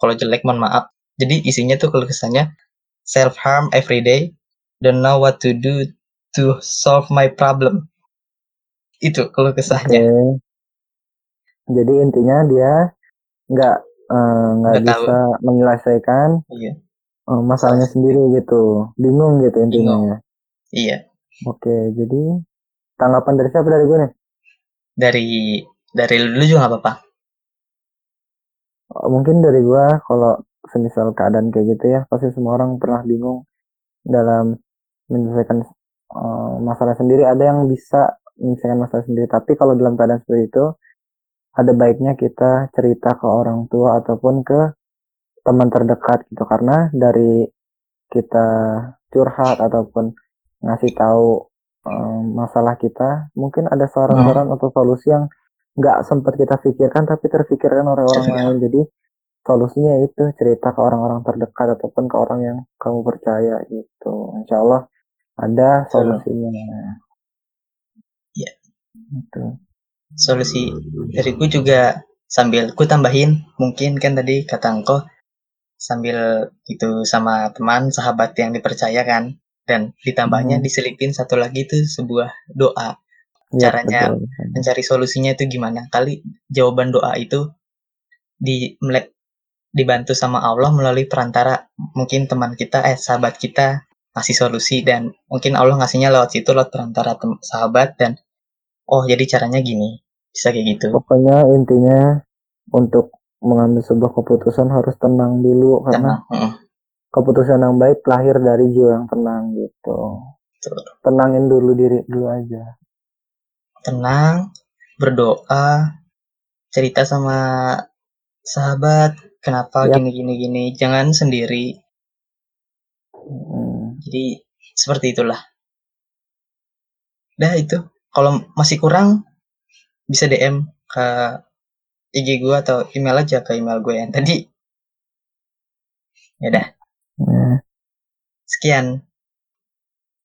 [SPEAKER 1] kalau jelek mohon maaf jadi isinya tuh kalau kesannya self harm every day don't know what to do to solve my problem itu kalau
[SPEAKER 3] Oke.
[SPEAKER 1] kesahnya
[SPEAKER 3] Jadi intinya dia nggak eh, nggak
[SPEAKER 1] tahu.
[SPEAKER 3] bisa menyelesaikan
[SPEAKER 1] Iya.
[SPEAKER 3] Eh, masalahnya sendiri gitu bingung gitu intinya
[SPEAKER 1] Bingung.
[SPEAKER 3] ya
[SPEAKER 1] Iya.
[SPEAKER 3] oke jadi tanggapan dari siapa dari gue nih
[SPEAKER 1] Dari dari lu juga nggak apa-apa.
[SPEAKER 3] Oh, mungkin dari gua kalau semisal keadaan kayak gitu ya pasti semua orang pernah bingung dalam menyelesaikan eh, masalah sendiri ada yang bisa menyelesaikan masalah sendiri tapi kalau dalam keadaan seperti itu ada baiknya kita cerita ke orang tua ataupun ke teman terdekat gitu. Karena dari kita curhat ataupun ngasih tahu eh, masalah kita mungkin ada saran-saran atau solusi yang nggak sempat kita pikirkan tapi terpikirkan oleh orang
[SPEAKER 1] Iya.
[SPEAKER 3] lain. Jadi solusinya itu cerita ke orang-orang terdekat ataupun ke orang yang kamu percaya gitu. Insya Allah ada solusinya.
[SPEAKER 1] Iya.
[SPEAKER 3] gitu.
[SPEAKER 1] Solusi dari gue juga sambil gue tambahin mungkin kan tadi kata engkau sambil itu sama teman sahabat yang dipercaya kan. Dan ditambahnya
[SPEAKER 3] Hmm.
[SPEAKER 1] diselipin satu lagi itu sebuah doa.
[SPEAKER 3] Ya,
[SPEAKER 1] Caranya
[SPEAKER 3] betul.
[SPEAKER 1] mencari solusinya itu gimana? Kali jawaban doa itu di mele- dibantu sama Allah melalui perantara mungkin teman kita eh sahabat kita ngasih solusi dan mungkin Allah ngasihnya lewat situ lewat perantara tem- sahabat dan oh jadi caranya gini. Bisa kayak gitu.
[SPEAKER 3] Pokoknya intinya untuk mengambil sebuah keputusan harus tenang dulu karena
[SPEAKER 1] Tenang.
[SPEAKER 3] Keputusan yang baik lahir dari jiwa yang tenang gitu
[SPEAKER 1] betul.
[SPEAKER 3] tenangin dulu diri dulu aja
[SPEAKER 1] tenang berdoa cerita sama sahabat kenapa
[SPEAKER 3] Yap.
[SPEAKER 1] gini gini gini jangan sendiri
[SPEAKER 3] Hmm.
[SPEAKER 1] Jadi seperti itulah. Dah itu. Kalau masih kurang bisa DM ke IG gue atau email aja ke email gue yang tadi. Ya dah.
[SPEAKER 3] Nah,
[SPEAKER 1] Sekian.